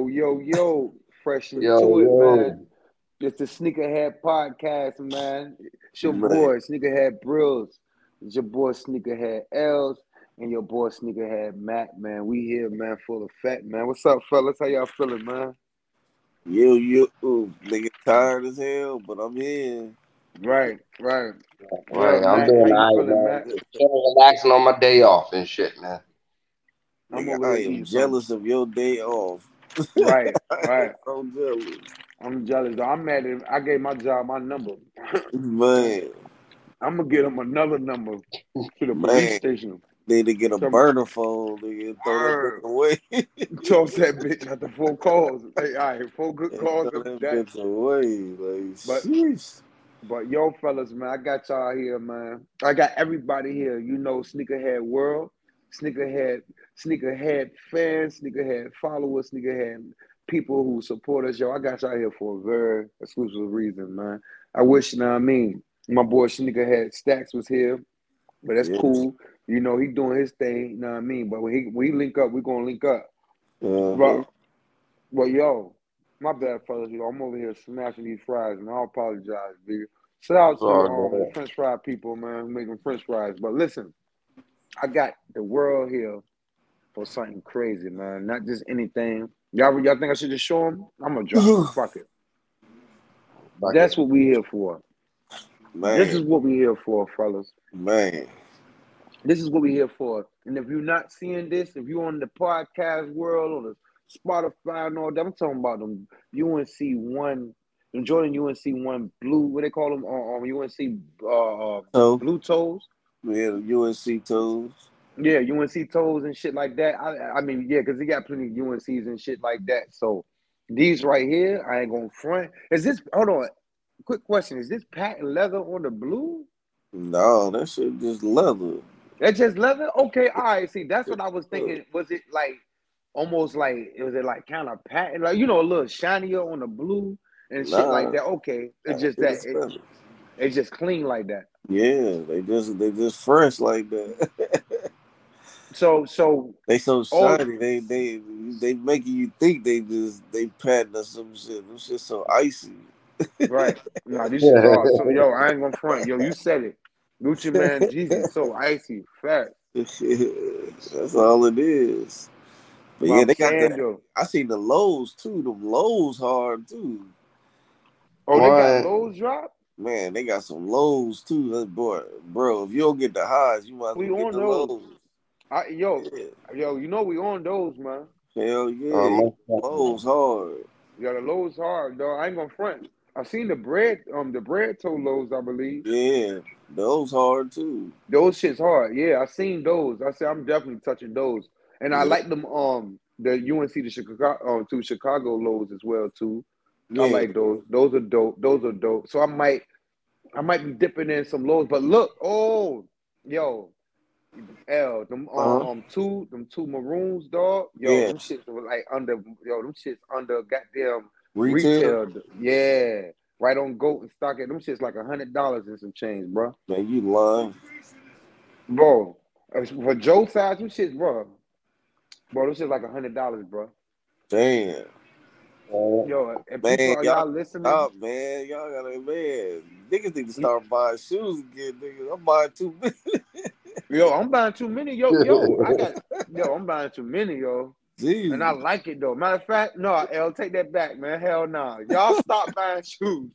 Yo, yo, yo, fresh into Yo, it, yo. man. It's the Sneakerhead Podcast, man. It's your Man. boy, Sneakerhead Brills. It's your boy, Sneakerhead Els, and your boy, Sneakerhead Matt, man. We here, man, full effect, man. What's up, fellas? How y'all feeling, man? You, you, ooh, nigga tired as hell, but I'm here. Right, right. Right, Yeah, I'm Matt, doing how you all right, feeling, man. Matt? Chilling, relaxing on my day off and shit, man. I'm Nigga, I am jealous of your day off. Right, I right. am so jealous. I'm jealous. though. I'm mad at him. I gave my job my number. Man, I'm gonna get him another number to the police station. need to get a Some- burner phone, nigga, and throw that away. Toss that bitch after four calls. Hey, all right, four good And calls. throw That, that bitch away. Like, But- sheesh. But yo, fellas, man, I got y'all here, man. I got everybody here. You know, sneakerhead world, sneakerhead, sneakerhead fans, sneakerhead followers, sneakerhead people who support us. Yo, I got y'all here for a very exclusive reason, man. I wish, you know what I mean, my boy Sneakerhead Stacks was here, but that's Yes. cool. You know, he doing his thing. You know what I mean. But when he when he link up, we gonna link up. Uh-huh. But, well, yo, my bad, fellas. Yo, I'm over here smashing these fries, and I apologize, big. Shout out to Oh, um, the French fry people, man, making French fries. But listen, I got the world here for something crazy, man. Not just anything. Y'all, y'all think I should just show them? I'm gonna drop it. Fuck it. Fuck That's it. what we here for. man, This is what we here for, fellas. man. This is what we here for. And if you're not seeing this, if you're on the podcast world or the Spotify and all that, I'm talking about them UNC one, them Jordan UNC one blue. What they call them? Um, UNC uh, uh, So, blue toes. Had UNC toes. Yeah, UNC toes and shit like that. I, I mean, yeah, because he got plenty of UNCs and shit like that. So these right here, I ain't gonna front. Is this? Hold on. Quick question: Is this patent leather on the blue? No, that shit just leather. That's just leather? Okay, all right. See, that's what I was thinking. Was it like almost like was it like kind of patent, like you know, a little shinier on the blue and shit Nah. like that? Okay, it's just that It's it, it's just clean like that. Yeah, they just they just fresh like that. So, so they so Oh. shiny. They they they making you think they just they patent or some shit. Them shit so icy. right, no, these shit are so. Yo, I ain't gonna front. Yo, you said it. Gucci Mane, Jesus, so icy, fat. That's all it is. But But yeah, I'm they got saying, the. I seen the lows too. Them lows hard too. oh, they got lows drop. Man, they got some lows too. That boy, bro. If you don't get the highs, you might We well get on the those. lows. I, yo, Yeah. yo, you know we on those, man. Hell yeah. Oh, most definitely. lows hard. Yeah, the lows hard, dog. I ain't gonna front. I seen the bread, um, the bred toe lows, I believe. Yeah, those hard too. Those shits hard. Yeah, I seen those. I said I'm definitely touching those, and I like them. Um, the UNC to Chicago, um, to Chicago lows as well too. Yeah. I like those. Those are dope. Those are dope. So I might, I might be dipping in some lows. But look, oh, yo, L, them um, Uh-huh. um two, them two maroons, dog. Yo, Yeah. them shits were like under, yo, them shits under goddamn Retail. retail. Yeah, right on Goat and Stock. Them shits like a hundred dollars and some change, bro. Man, you lying. Bro, uh, for Joe size, them shits, bro. Bro, them shits like a hundred dollars, bro. Damn. Yo, and Man, people, y'all- y'all listening? Stop, man. Y'all gotta man. Niggas need to start buying shoes again, niggas. I'm buying too many. Yo, I'm buying too many. Yo, yo, I got. Yo, I'm buying too many, yo, Jeez. and I like it though. Matter of fact, no, L, take that back, man. Hell no, y'all stop buying shoes.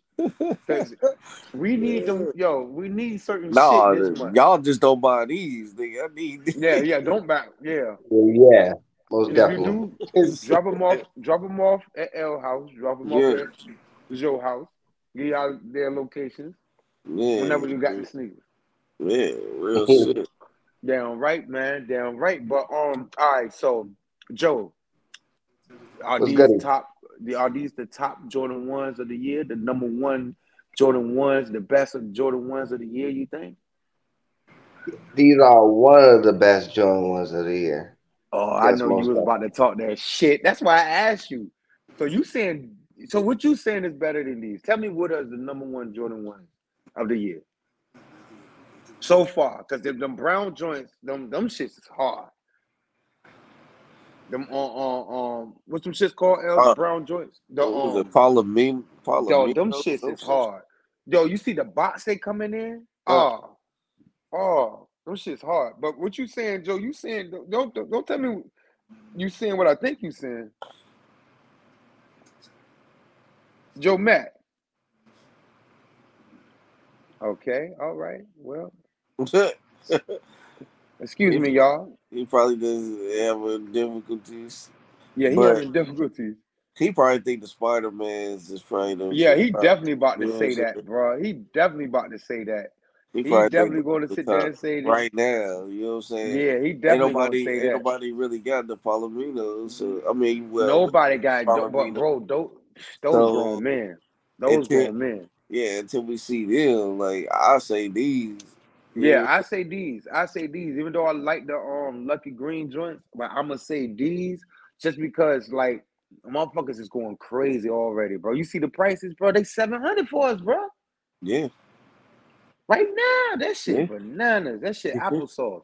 we need them. Yo, we need certain Nah, shit this month. y'all just don't buy these, nigga. I need Yeah, yeah, don't buy. Yeah, yeah, most and if you do, drop them off. Drop them off at L house. Drop them Yeah. off at Joe house. Get y'all their locations Yeah, whenever you got the sneakers. Yeah, real shit. Down right, man. Down right. But um, all right. So, Joe, are What's these goody? top? The are these the top Jordan ones of the year? The number one Jordan ones, the best of Jordan ones of the year? You think? These are one of the best Jordan ones of the year. Oh, I know you was about to talk that shit. That's why I asked you. So you saying? So what you saying is better than these? Tell me what is the number one Jordan one of the year so far? Because them, them brown joints, them them shits is hard. Them on on um what's some shits called? L Uh, brown joints. The was it um, Palomino? yo, them shits is hard. Yo, you see the box they coming in? Uh, Oh, oh, them shits hard. But what you saying, Joe? You saying don't don't, don't tell me you saying what I think you saying, Joe Matt. Okay, all right. Well, excuse me, y'all. he probably doesn't have difficulties, Yeah, he having difficulties. he probably think the Spider Man's is probably the Yeah, he uh, definitely about to know what I'm say that, bro. He definitely about to say that. He He definitely going to sit there and say that. right now. You know what I'm saying? Yeah, he definitely to nobody, say ain't that. nobody really got the Palomino. So I mean, well, Nobody got, Palomino. bro, those those So grown men, those until grown men. yeah, until we see them, like I say these. Yeah, know, I say these. I say these. Even though I like the um Lucky Green joints, but I'm gonna say these just because like motherfuckers is going crazy already, bro. You see the prices, bro? They seven hundred for us, bro. yeah, Right now, that shit yeah. bananas. That shit applesauce.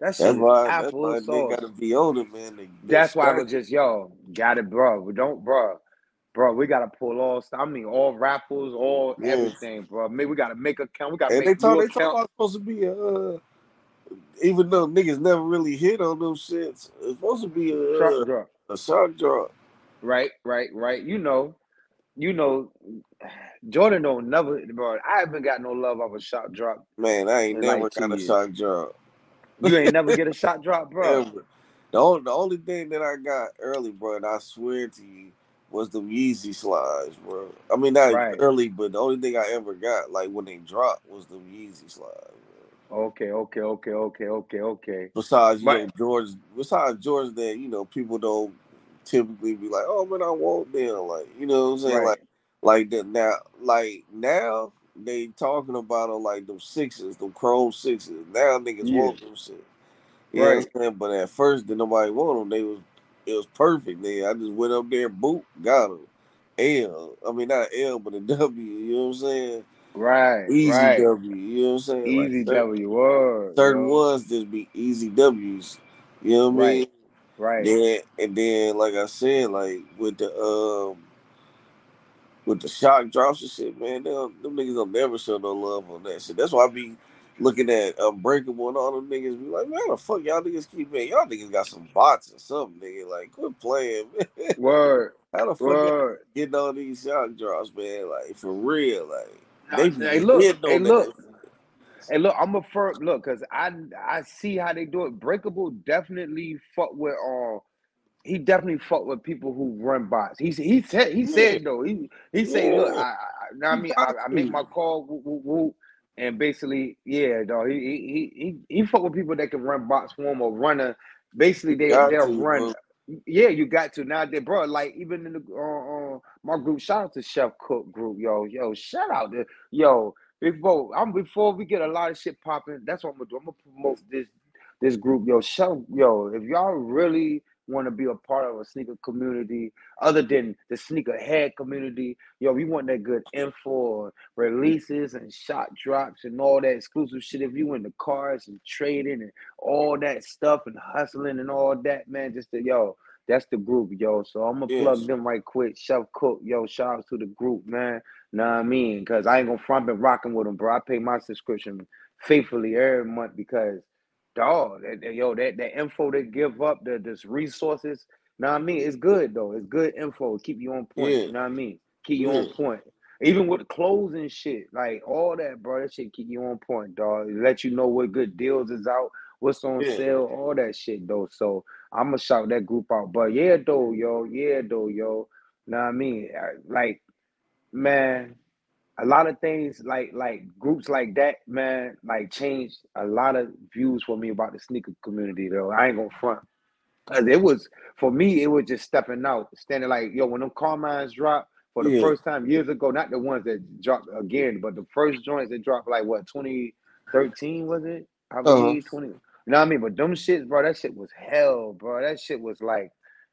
That shit That's why. That's why they applesauce. gotta be it, man. They, they That's why I was just yo, got it, bro. We don't, bro, bro. We gotta pull all. I mean, all raffles, all Yeah, everything, bro. Maybe we gotta make a count. We gotta and they make talk. you They talk about supposed to be a. Uh, even though niggas never really hit on those shits, it's supposed to be a Sharp uh, drop. a shot drop. Right, right, right. You know, you know. Jordan don't never, bro. I haven't got no love off a shot drop Man, I ain't never like got a shot drop You ain't never get a shot drop, bro. ever. The only, the only thing that I got early, bro, and I swear to you, was the Yeezy slides, bro. I mean, not Right. early, but the only thing I ever got, like when they dropped, was the Yeezy slides. Bro. Okay, okay, okay, okay, okay, okay. Besides, you But know, George. Besides George, that you know, people don't typically be like, "Oh man, I want them." Like, you know what I'm saying? right, Like, like that now. Like now, they talking about them like them sixes, them chrome sixes. Now niggas yeah, want them shit. You right. what I'm saying? But at first, did nobody want them? They was it was perfect. Then I just went up there, boot, got them. L. I mean, not L, but a W. You know what I'm saying? Right, Easy right. W. You know what I'm saying? Like Easy certain, W word, certain ones just be easy W's. You know what I Right, mean? right. Then and then, like I said, like with the um with the shock drops and shit, man, them, them niggas don't never show no love on that shit. That's why I be looking at Unbreakable and all them niggas be like, man, how the fuck y'all niggas keep man? Y'all niggas got some bots or something, nigga. Like, quit playing, man. Word, how the fuck y'all word. getting all these shock drops, man? Like, for real, like Now, they hey, look, hitting hey, look, that. hey, look. I'm a firm look, cause I I see how they do it. Breakable definitely fuck with uh he definitely fuck with people who run bots. He he said he said though he he say look I I, I mean? I, I make my call woo, woo, woo, and basically yeah dog he he he he fuck with people that can run bots for him or run a basically they they'll to, run bro. yeah you got to. Now they bro like even in the uh, uh my group shout out to Chef Cook group yo yo shout out to yo before I'm before we get a lot of shit popping that's what I'm gonna do. I'm gonna promote this this group yo show yo if y'all really want to be a part of a sneaker community other than the sneaker head community. Yo, we want that good info, releases and shot drops and all that exclusive shit. If you into cars and trading and all that stuff and hustling and all that, man, just to, yo, that's the group, yo. So I'm gonna plug them right quick. Chef Cook, yo, shout out to the group, man. Know what I mean? Cause I ain't gonna front been rocking with them, bro. I pay my subscription faithfully every month because dog, that, that- yo, that, that info they give up, the this resources, know what I mean? It's good though. It's good info. Keep you on point. yeah, You know what I mean? Keep you yeah, on point. Even with clothes and shit, like all that, bro. That shit keep you on point, dog. It let you know what good deals is out, what's on yeah, sale, all that shit though. So I'm gonna shout that group out. But yeah, though, yo, yeah, though, yo. Know what I mean? I- Like, man, a lot of things like like groups like that, man, like changed a lot of views for me about the sneaker community though. I ain't gonna front. Cause it was for me, it was just stepping out, standing like, yo, when them Carmines dropped for the yeah. first time years ago, not the ones that dropped again, but the first joints that dropped like what 2013 was it? I Uh huh. believe 20. You know what I mean? But them shits, bro, that shit was hell, bro. That shit was like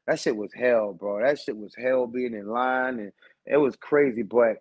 that shit was hell, bro. That shit was hell being in line and it was crazy. But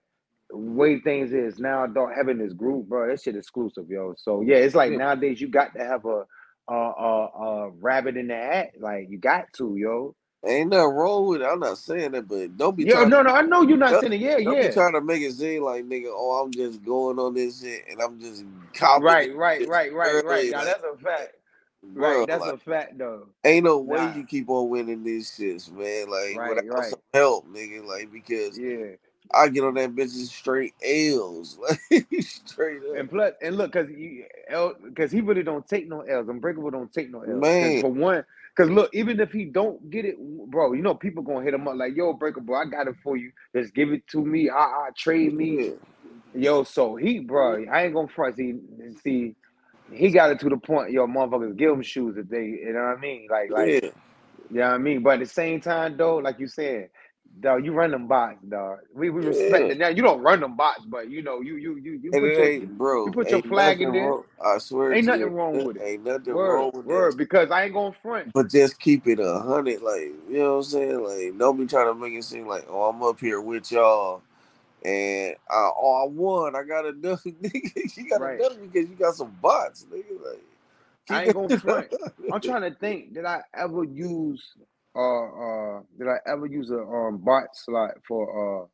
way things is now, dog, having this group, bro, that shit exclusive, yo. So yeah, it's like nowadays you got to have a a, a, a rabbit in the hat. Like you got to, yo. Ain't nothing wrong with it. I'm not saying that, but don't be Yeah, no, no, I know you're not saying it. Yeah, don't be yeah. trying to make it seem like nigga, oh, I'm just going on this shit and I'm just copying Right, right, right, right, right. Now that's a fact. bro, Right, that's like a fact though. ain't no way Nah, you keep on winning these shits, man. Like right, without right. some help, nigga. Like because Yeah. I get on that bitch's straight L's, like straight up, And plus, and look, cause you, L, cause he really don't take no L's. Unbreakable don't take no L's. Man. for one, cause look, even if he don't get it, bro, you know people gonna hit him up like, "Yo, Breakable, I got it for you. Just give it to me. I, I trade me." Yeah, Yo, so he, bro, I ain't gonna front. See, see, he got it to the point. Yo, motherfuckers give him shoes if they, you know what I mean? Like, like, yeah, you know what I mean? But at the same time, though, like you said, dog, you run them bots, dog. We we respect yeah. it. Now you don't run them bots, but you know, you you you you put it your ain't, you, put your flag in there. wrong. I swear Ain't nothing you, wrong with it. ain't nothing Word, wrong with word. Because I ain't gonna front. But just keep it a hundred, like you know what I'm saying. Like don't be trying to make it seem like, oh, I'm up here with y'all, and uh, oh, I won. I got a nigga. You got a Right. W because you got some bots, nigga. Like I ain't gonna front. I'm trying to think. Did I ever use uh uh did I ever use a um bot slot for uh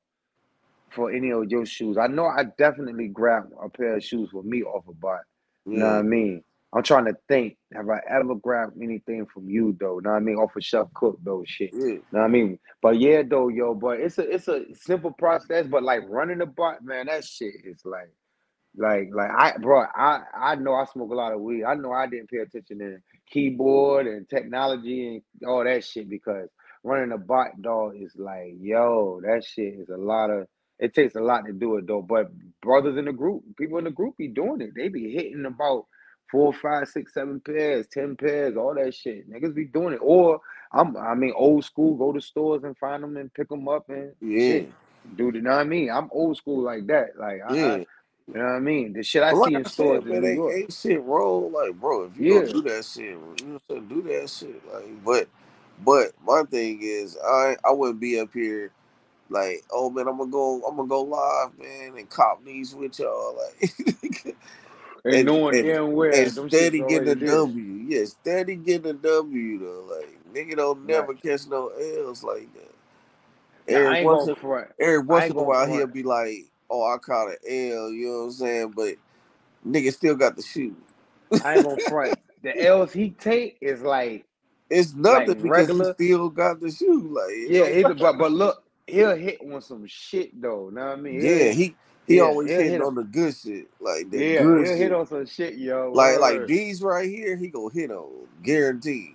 for any of your shoes? I know I definitely grabbed a pair of shoes for me off a bot. You know what I mean? I'm trying to think. Have I ever grabbed anything from you though? Know what I mean? Off of Chef Cook though, shit. yeah, Know what I mean? But yeah, though, yo, but it's a it's a simple process. But like running a bot, man, that shit is like like like I bro, I I know I smoke a lot of weed. I know I didn't pay attention to keyboard and technology and all that shit because running a bot dog is like, yo, that shit is a lot of it takes a lot to do it though. But brothers in the group, people in the group be doing it. They be hitting about four, five, six, seven pairs, ten pairs, all that shit. Niggas be doing it. Or I'm I mean old school, go to stores and find them and pick them up and yeah, shit. Dude, you know what I mean? I'm old school like that. Like I, I yeah. You know what I mean? The shit I like see I in stores in man, New ain't, York. ain't shit wrong. Like, bro, if you Yeah. gonna do that shit, you know what I'm saying? Do that shit. Like, but, but my thing is, I I wouldn't be up here like, oh man, I'm gonna go, I'm gonna go live, man, and cop these with y'all, like, And and knowing and damn well and steady getting a. W. Yeah, steady getting a W though. Like, nigga don't Right. never catch no L's like that. Every once in every once in a while he'll be like, oh, I caught an L. You know what I'm saying? But nigga still got the shoe. I ain't gonna front. The L's he take is like It's like nothing because he regular. still got the shoe. Like, Yeah, he but but look, he'll hit on some shit though. You know what I mean? He'll Yeah, he he Yeah, always hitting hit. on the good shit, like the Yeah, good he'll hit on some shit, yo. Like like these right here, he gonna hit on, guaranteed.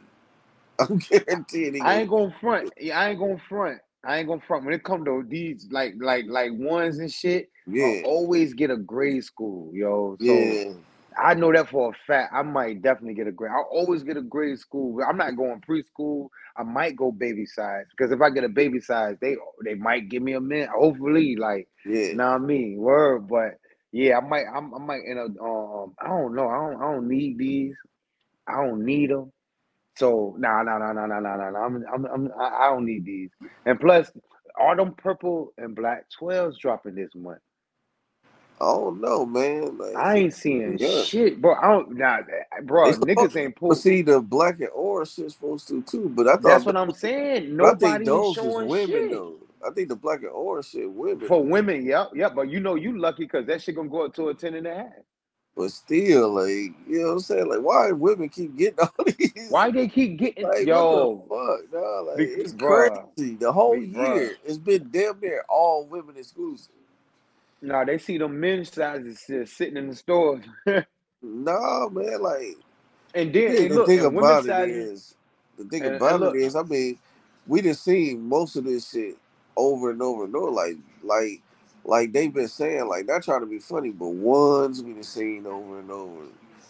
I'm guaranteed he I ain't gonna front. Yeah, I ain't gonna front. I ain't gonna front. When it come to these like like like ones and shit, yeah. I always get a grade school, yo. So yeah, I know that for a fact. I might definitely get a grade. I'll always get a grade school. I'm not going preschool. I might go baby size because if I get a baby size, they they might give me a minute. Hopefully, like, yeah. know what I mean? Word, but yeah, I might. I'm, I might end up. Um, I don't know. I don't. I don't need these. I don't need them. So nah, nah, nah, nah, nah, nah, nah. nah. I'm, I'm, I'm, I don't need these. And plus, are them purple and black twelves dropping this month? I don't know, man. Like, I ain't seeing yeah. shit, bro. I don't, nah, bro. Supposed, Niggas ain't pulled. see, the black and orange shit's supposed to too. But I thought That's what I'm saying. but I think Nobody those is showing women shit though. I think the black and orange shit women. for women. Yep, yep. But you know, you lucky because that shit gonna go up to a ten and a half. But still, like, you know what I'm saying? Like, why women keep getting all these? Why they keep getting Like, yo, fuck, dog? Like, it's bruh, crazy. The whole bruh. year, it's been damn near all women exclusive. Nah, they see them men's sizes just sitting in the stores, Nah, man, like, and then yeah, and the look, thing and about it sizes, is, the thing and, and about it look, is, I mean, we done seen most of this shit over and over and over. Like, like, like they've been saying, like, not trying to be funny, but ones we done seen over and over.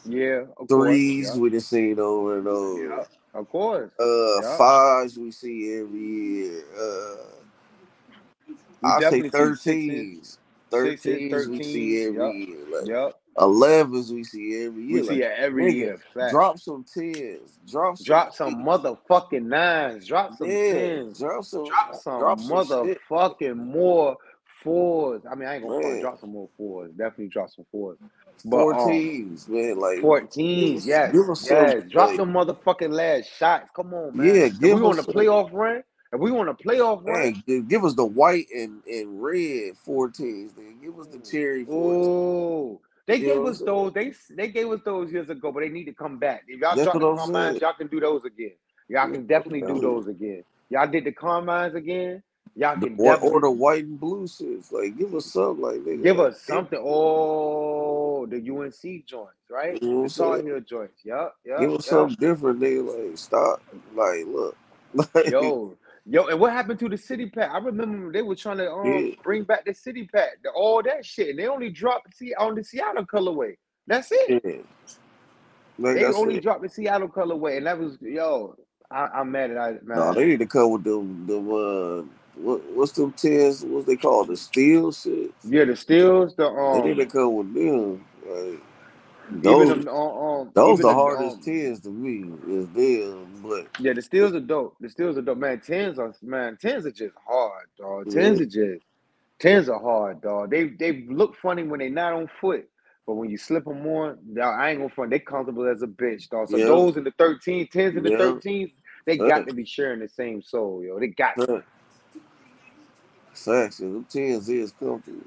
yeah, course, Threes yeah, we done seen over and yeah, over. of course, Uh, yeah. fives we see every year. Uh, I say definitely see sixes, thirteens. Thirteens we see every Yep, year. Like yep. elevens we see every year. We year. see it every nigga, year. Fact. drop some tens. Drop some Drop some eights. motherfucking nines. Drop some Yeah, tens. drop some Drop some drop some shit. motherfucking more fours. I mean, I ain't gonna. Man. Drop some more fours. Definitely drop some fours. But um, 14s, man. Like, give 14s, us, yes, give us some. Drop like, them motherfucking last shots. Come on, man. yeah, If we give on a playoff run, if we on a playoff run, man, give, give us the white and, and red 14s. Then give us the cherry 14s. oh, they You gave us those. They they gave us those years ago, but they need to come back. If y'all drop the Carmines, y'all can do those again. Y'all can definitely do those again. Y'all did the Carmines again. Y'all The can white or the white and blue shits. Like, give us something. Like, nigga, give us something. Oh, the UNC joints, right? you know what The I'm Tar saying? Heel joints. Yup, Give us yup. something different, nigga. Like, stop. Like, look. Like, Yo, yo, and what happened to the city pack? I remember they were trying to um yeah, bring back the city pack, the, all that shit, and they only dropped see on the Seattle colorway. That's it. yeah. Like They only said, dropped the Seattle colorway, and that was yo. I, I'm mad at I no, they need to come with the them, uh, what, what's them tens? What's they called? The steel shit? Yeah, the steals, the They need to um, come with them. Like, those, them um, um those the the hardest um, tens to me is them. But, yeah, the steals are dope. The steals are dope, man. Tens are man, tens are just hard, dog. yeah, Tens are just Tens are hard, dog. They they look funny when they not on foot, but when you slip them on, dawg, I ain't gonna front. They comfortable as a bitch, dog. So yeah, those in the 13, 10s in the yeah, 13s, they got to be sharing the same soul, yo. They got to. Facts, facts. Them tens is comfortable.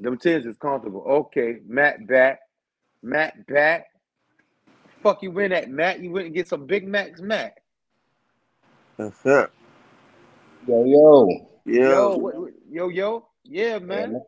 Them tens is comfortable. Okay, Matt back. Matt back. Fuck you win at Matt. You went and get some Big Macs, Matt. That's it. Yo, yo. yeah. Yo, what, what- yo, yo. Yeah, man. Man,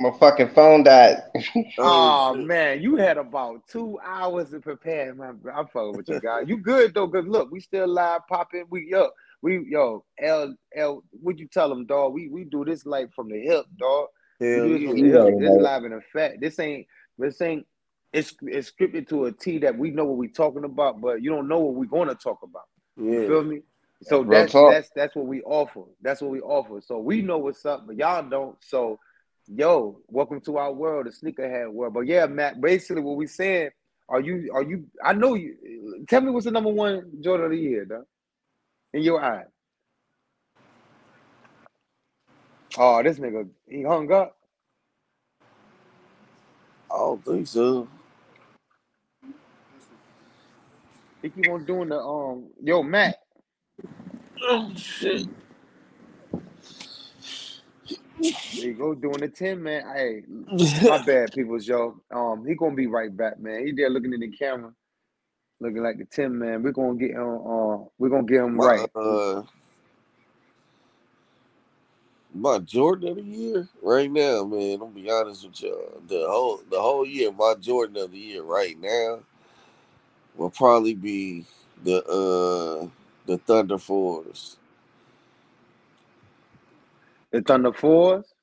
my fucking phone died. Oh Oh, man, you had about two hours to prepare, man. I'm fucking with you guys. You good though? Cause look, we still live popping. We up. We yo L L. What you tell them, dog? We we do this like from the hip, dog. We do this from yeah. the You hip. This live in effect. This ain't this ain't. It's it's scripted to a T that we know what we're talking about, but you don't know what we're gonna talk about. You feel me? So that's talk. that's that's what we offer. That's what we offer. So we know what's up, but y'all don't. So yo, welcome to our world, the sneakerhead world. But yeah, Matt, basically what we saying, are you are you I know you tell me what's the number one Jordan of the year, though? In your eye. Oh, this nigga, he hung up. I don't think so. He keep on doing the um yo, Matt. Oh, shit. There you go, doing the 10, man. Hey, my bad, peoples, yo. Um, he gonna be right back, man. He there looking in the camera, looking like the 10 man. We're gonna get him uh we're gonna get him my, right. uh, my Jordan of the year right now, man. I'm be honest with y'all. The whole the whole year, my Jordan of the year right now will probably be the uh the Thunder Fours. The Thunder Fours.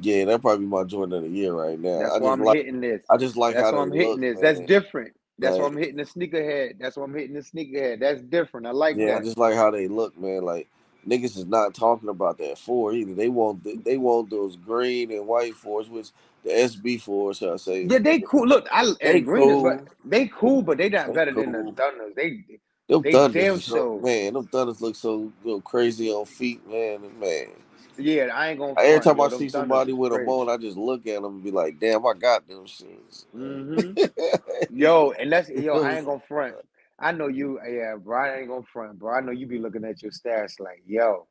Yeah, that probably be my Jordan of the year right now. That's I why just I'm like hitting this. I just like That's how why I'm hitting look, this. That's different. That's why I'm hitting the sneakerhead. That's why I'm hitting the sneakerhead. That's different. I like yeah, I that. just like how they look, man. Like niggas is not talking about that four either. They want the, they want those green and white fours, which the SB fours, shall I say. Yeah, they cool. Look, I They and green is but they cool, but they not They better than the. Thunders. They Them they thunders damn so man, them thunders look so little crazy on feet, man. and Man, Yeah, I ain't gonna every time. I see somebody with crazy. on, I just look at them and be like, "Damn, I got them shits." Mm-hmm. Yo, and that's yo, I ain't gonna front. I know you, yeah, bro. I ain't gonna front, bro. I know you be looking at your stats like, yo,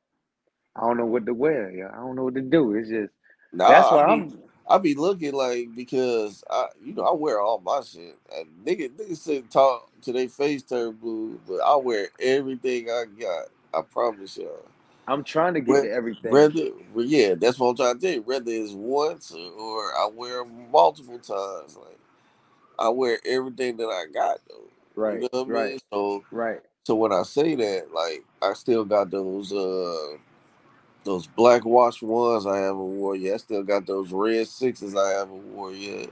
I don't know what to wear, yo. I don't know what to do. It's just that's nah, why I be I'm I be looking like because I you know I wear all my shit. And nigga niggas sit talk to their face turn blue, but I wear everything I got. I promise y'all. I'm trying to get to everything. whether yeah, that's what I'm trying to tell you. Whether it's once or, or I wear multiple times, like I wear everything that I got though. You Right, know what I right, mean? So right. so when I say that, like I still got those uh those black wash ones I haven't wore yet. I still got those red sixes I haven't wore yet.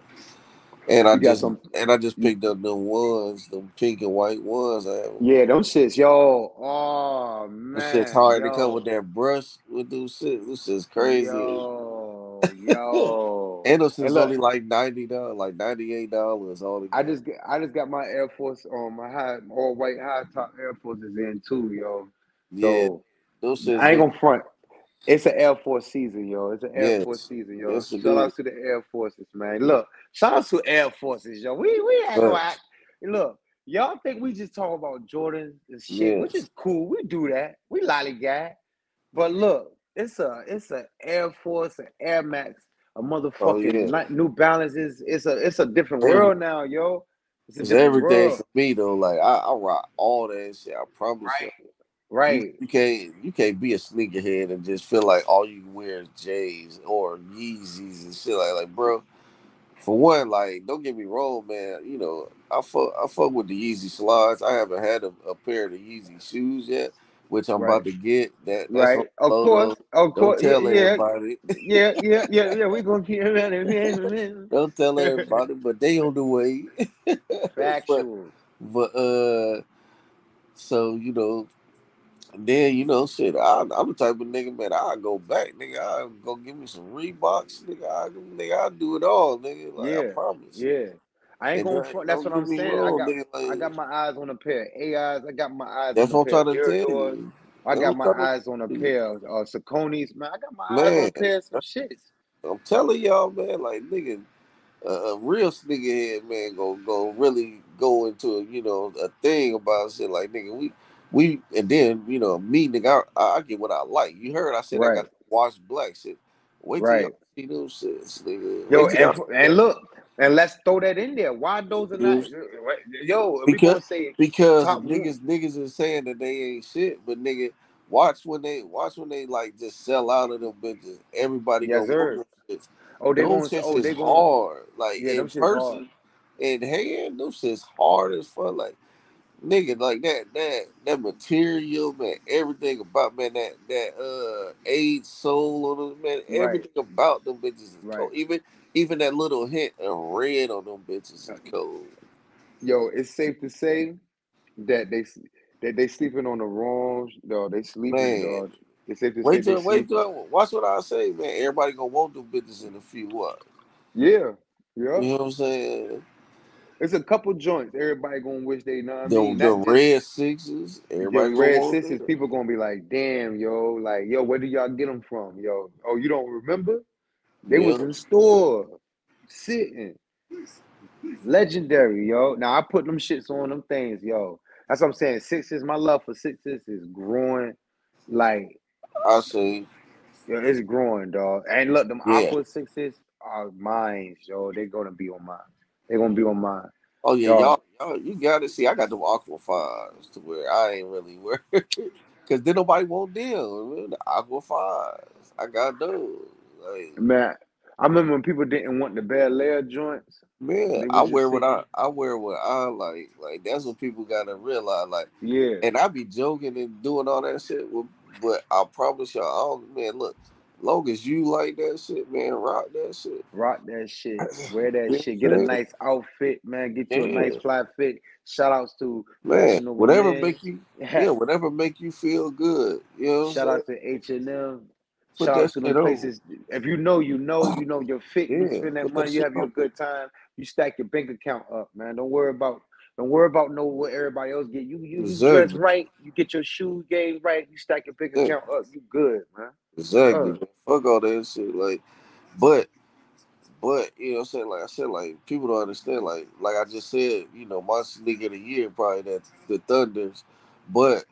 And I You got just some and I just picked up them ones, them pink and white ones I yeah, them shits, yo. Oh man, This shit's hard to come with yo. that brush with those shit. This shit's crazy. Yo, yo. and those shit's only like ninety dollars, like ninety eight dollars. All I just I just got my Air Force on my high all white high top Air Forces in too, yo. Yeah, So those shits I ain't gonna front. It's an Air Force season, yo. It's an Air Yes. Force season, yo. Yes, shout out to the Air Forces, man. Look, shout out to Air Forces, yo. We we act Facts. like look, y'all think we just talk about Jordan and shit, which is cool. We do that. We lollygag. But look, it's a it's a Air Force, an Air Max, a Oh motherfucking yeah. New Balances. It's a it's a different Every, world now, yo. It's a it's everything world. for me though. Like I, I rock all that shit. I promise. Right, You right, you can't you can't be a sneakerhead and just feel like all you wear is J's or Yeezys and shit like like bro. For one, like don't get me wrong, man. You know I fuck I fuck with the Yeezy slides. I haven't had a, a pair of the Yeezy shoes yet, which I'm right, about to get. That right. Of course, of Don't course. Yeah, tell yeah, everybody. yeah, yeah, yeah, yeah. We gonna keep it. Don't tell everybody, but they on the way. but but uh, so you know, then you know, shit. I, I'm the type of nigga, man. I go back, nigga. I go give me some Reeboks, nigga. I nigga, I do it all, nigga. Like I Yeah, promise. yeah. I ain't gonna front. That's what I'm saying. I got nigga. I got my eyes on a pair of AIs. I got my eyes on that's a what I'm pair of trying to tell you. I got my eyes on a pair of uh, Sauconys. Man, I got my eyes on a pair of some shits. I'm telling y'all, man. Like nigga. a, a real sneakerhead man go go really go into you know a thing about shit like nigga we we and then you know me nigga I, I get what I like. You heard I said I Right, got wash black shit. Wait till right. see those shits, nigga. Yo, and y'all and look, and let's throw that in there. Why those are not? Yo, because say because top one, niggas niggas is saying that they ain't shit, but nigga watch when they watch when they like just sell out of them bitches. Everybody yes, gonna want sir. shits. Oh, they gonna. Oh, is they gonna. hard. Like Yeah, in person, in hand, them shits hard as fuck. Like nigga, like that that that material, man, everything about man, that that uh age soul on them, man, Right, everything about them bitches is right. cold. Even even that little hint of red on them bitches is cold. Yo, it's safe to say that they that they sleeping on the wrong. Dog, they sleeping, Man, dog. It's safe to say wait till wait till watch what I say, man. Everybody gonna want them bitches in a few what? Yeah, yeah. You know what I'm saying? It's a couple joints. Everybody gonna wish they know what I The mean. the just red sixes, everybody gonna red them. People gonna be like, damn, yo, like, yo, where do y'all get them from, yo? Oh, you don't remember? They was Yeah, in store, sitting, legendary, yo. Now I put them shits on them things, yo. That's what I'm saying. Sixes, my love for sixes is growing, like, I say, yo, it's growing, dog. And look, them yeah. aqua sixes are mine, yo. They're gonna be on mine. They're gonna be on mine, Oh yeah, y'all, y'all, you gotta see. I got them aqua fives to where I ain't really worried, cause then nobody want them. man. The aqua fives, I got those. Like Man, I remember when people didn't want the bad Air joints. man, I wear what I I wear what I like. Like that's what people gotta realize. Like, yeah, and I be joking and doing all that shit, with, but I promise y'all, I don't, man. Look, long as you like that shit, man, rock that shit. rock that shit, wear that shit, get a what I'm saying? nice outfit, man. Get you a nice Yeah. fly fit. Shout outs to Man, whatever Men. make you, yeah, whatever make you feel good. You know Shout out to H and M. Shout that out to on. places. If you know, you know, you know your fit. You spend that put that money. You shit have your good time. You stack your bank account up, man. Don't worry about. Don't worry about know what everybody else get. You you you dress right. You get your shoe game right. You stack your Yeah, account up. You good, man. exactly. Uh. Fuck all that shit. Like, but, but you know, what I'm saying, like I said, like people don't understand. Like, like I just said, you know, my sneaker of the year probably that the Thunders, but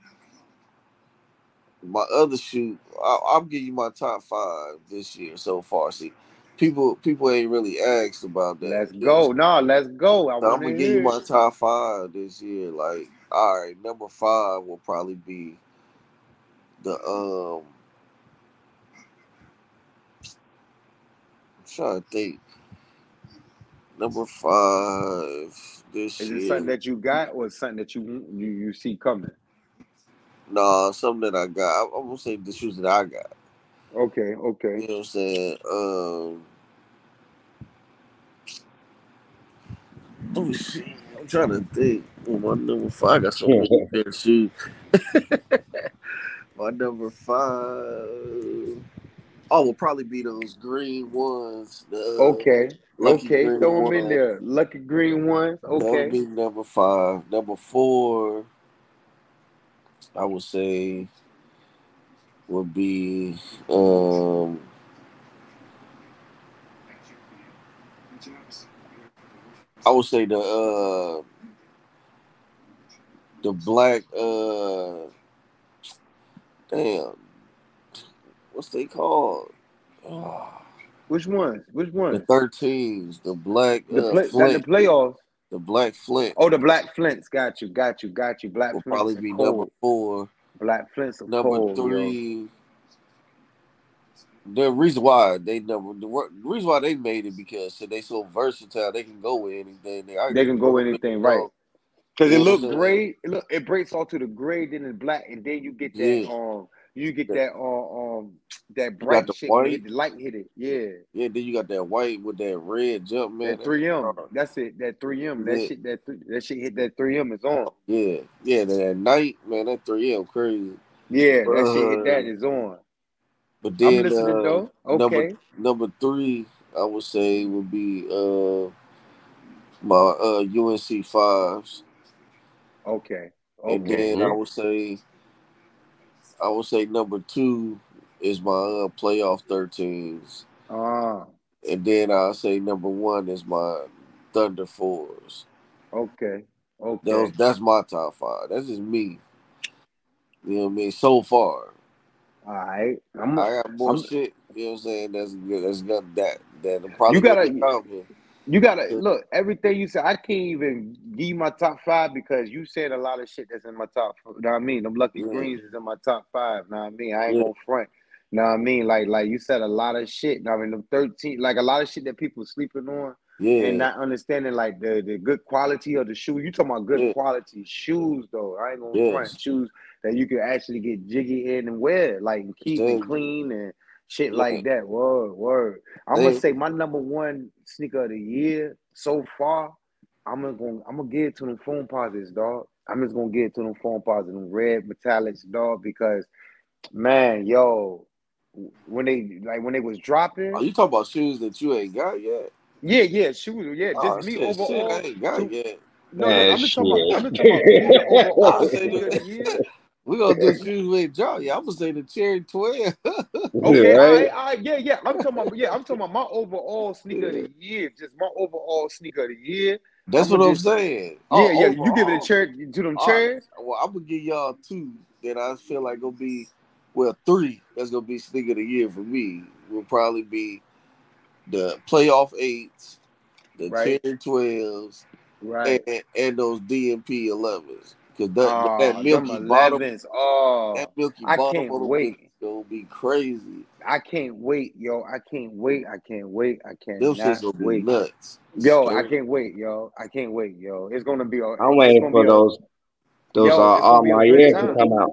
my other shoe, I, I'll give you my top five this year so far. See, people people ain't really asked about that. let's You know, what I'm go. No, let's go. I I'm want gonna give you my top five this year. Like, all right, number five will probably be the um. I'm trying to think. Number five this year. Is it something that you got or something that you you you see coming? Nah, something that I got. I- I'm gonna say the shoes that I got. Okay, okay. You know what I'm saying? Um, let me see. I'm trying to think. Oh, my number five. I got so many pair shoes. my number five. Oh, will probably be those green ones. The uh, Okay, okay. Throw them in there. Lucky green ones. That would Okay. be number five. Number four, I would say. would be um I would say the uh the black uh damn what's they called? Which ones? Which one? the thirteens, the black The uh play, not the Flint, playoffs. the black Flint Oh, the Black Flints. Got you. Got you. Got you. Black will Flints probably be number four. Black Flints Number cold, yo. The reason why they never the reason why they made it because so they so versatile, they can go with anything. They, They can go you. anything, right? Cause it know what look I'm saying? gray. It look it breaks all to the gray, then it's black, and then you get that Yeah. um you get Yeah. that uh, um that bright shit white, the light hit it. Yeah. yeah. Then you got that white with that red jump, man. That That's three M. That's it. That three M. That Yeah, shit that th- that shit hit that three M is on. yeah, yeah. That night, man, that three M crazy. Yeah, that shit hit that Uh, on. But then uh, though. number Okay. number three, I would say would be uh my uh UNC fives, Okay. and Okay. then I would say I would say number two is my uh, playoff thirteens, Ah. and then I'll say number one is my Thunder fours. Okay. Okay. that's my top five. That's just me. You know what I mean? So far, All right. I'm. I got more I'm. shit. You know what I'm saying? That's good. That's good. That that I'm You gotta. You gotta look everything you said. I can't even give you my top five because you said a lot of shit that's in my top. Know what I mean? Them Lucky Yeah, Greens is in my top five. Know what I mean? I ain't yeah, gonna front. Know what I mean? Like like you said a lot of shit. Know I mean, them thirteen, like a lot of shit that people sleeping on and not understanding like the the good quality of the shoe. You talking about good yeah. quality shoes though? I ain't gonna front Yes, shoes that you can actually get jiggy in and wear, like and keep and exactly. clean and shit Yeah, like that. Word, word. I'm gonna say my number one sneaker of the year so far. I'm gonna I'm gonna give it to them Foamposites, dog. I'm just gonna give it to them Foamposites, them red metallics, dog, because man, yo, when they like when they was are dropping, oh, you talking about shoes that you ain't got yet? yeah, yeah, shoes, yeah, Oh just me shit, shit, I ain't got To yet. no, no, Man, I'm just talking about, shit. I'm just talking about me the I overall would say sneaker of the the year. we gonna do shoes we ain't drop. Yeah, I'm gonna say the cherry twelve. Okay, all right? right, all right, yeah, yeah. I'm talking about, yeah, I'm talking about my overall sneaker of the year, just my overall sneaker of the year. That's I'm what gonna I'm just, saying. yeah, Oh, yeah. You give it a overall. chair to them All right. chairs, Well, I'm gonna give y'all two that I feel like gonna be well three. That's gonna be sneaker of the year for me. Will probably be the playoff eights, the right, cherry twelves, right. and and those DMP elevens. Cause that that Ah, milky bottom, elevens. Oh, that milky I bottom can't wait. bitches gonna be crazy. I can't wait, yo. I can't wait. I can't wait. I Them shits cannot gonna be wait. nuts. Yo, I can't wait, yo. I can't wait, yo. It's gonna be a. I'm waiting for be a. those those uh, Yo, it's gonna all my good years to come out.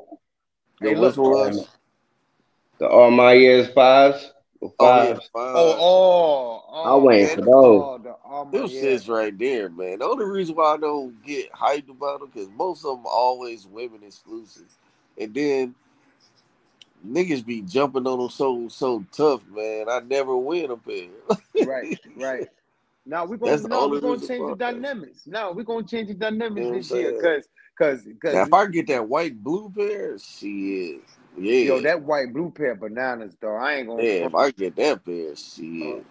The Hey, which look. Ones? the all my years fives, the Oh yeah, fives. Oh, fives. oh, I'm oh, waiting for those. oh, the oh my Them yeah. shits right there, man. The only reason why I don't get hyped about them because most of them always women exclusive, and then niggas be jumping on them so so tough, man. I never win a pair. Right, right. Now we're gonna the no, we're gonna change the why. You dynamics. Now we're gonna change the dynamics know what I'm this year, cause cause cause if I get that white blue pair, shit, yo, yeah, that white blue pair of bananas though. I ain't gonna yeah. If. I get that pair, Uh, shit,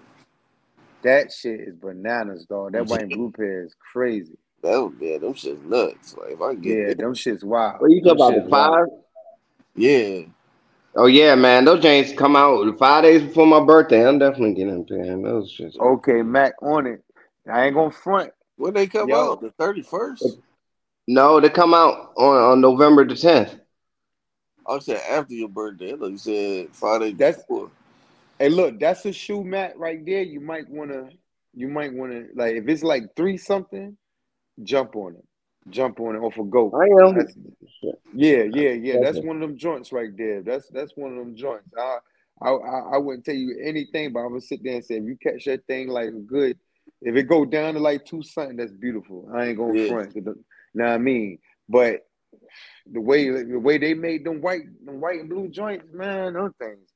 that shit is bananas, dog. That white and blue pair is crazy. that would yeah, them shits nuts. Like if I get Yeah, that, them shits wild. What you talking about? shits The wild. five? yeah, Oh yeah, man. Those James come out five days before my birthday. I'm definitely getting them. Those shits. Okay, Mac on it. I ain't gonna front. when they come Yo, out, the thirty first. No, they come out on, on November the tenth. I said after your birthday. Look, you said five days that's before. hey look, that's a shoe mat right there. You might wanna you might wanna like if it's like three something, jump on it. Jump on it off a goat. I am. That's yeah, yeah, yeah. That's one of them joints right there. That's that's one of them joints. I I I, I wouldn't tell you anything, but I'm gonna sit there and say if you catch that thing like good, if it go down to like two something, that's beautiful. I ain't gonna Yeah, front. You know what I mean? But the way the way they made them white them white and blue joints, man, those things.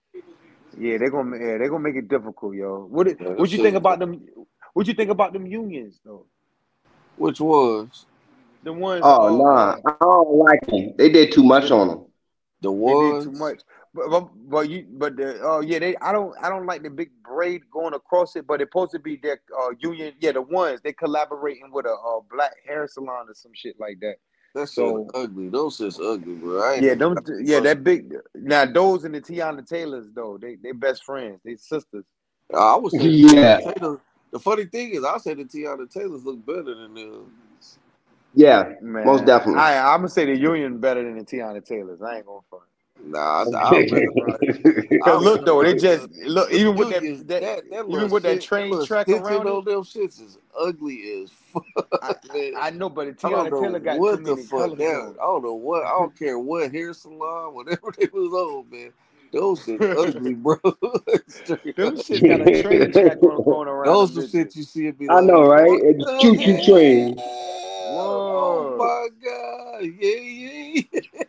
Yeah, they're gonna yeah, they're gonna make it difficult, yo. What yeah, what you think shits. about them? What you think about them unions though? Which was The ones Oh uh nah, uh I don't like them. They did too much on them. the they did too much. but, but, but you but the oh yeah they I don't I don't like the big braid going across it, but it's supposed to be their uh, union. Yeah, the ones they collaborating with a uh, black hair salon or some shit like that. That's So- so ugly. Those is ugly, bro. I Yeah, them yeah that big now those and the Teyana Taylors though they they best friends they sisters. I was say Yeah. Taylor. The funny thing is, I say the Teyana Taylors look better than them. Yeah, Man, Most definitely. I I'm gonna say the Union better than the Teyana Taylors. I ain't gonna front. Nah, I, I'd rather probably- Cause look though, they just look even with that, that, that, that even little with that train track stitching around on it. them shits is ugly as fuck. man. I know, but the I Teyana Taylor got what too the many fuck colors. that. I don't know what. I don't care what hair salon, whatever they was on, man. Those shit ugly, bro. Those it. Shit got a train track going, going around. Those them the shit you see and be I know, right? what It's the choo-choo hell? train. Oh my god! Yeah, yeah.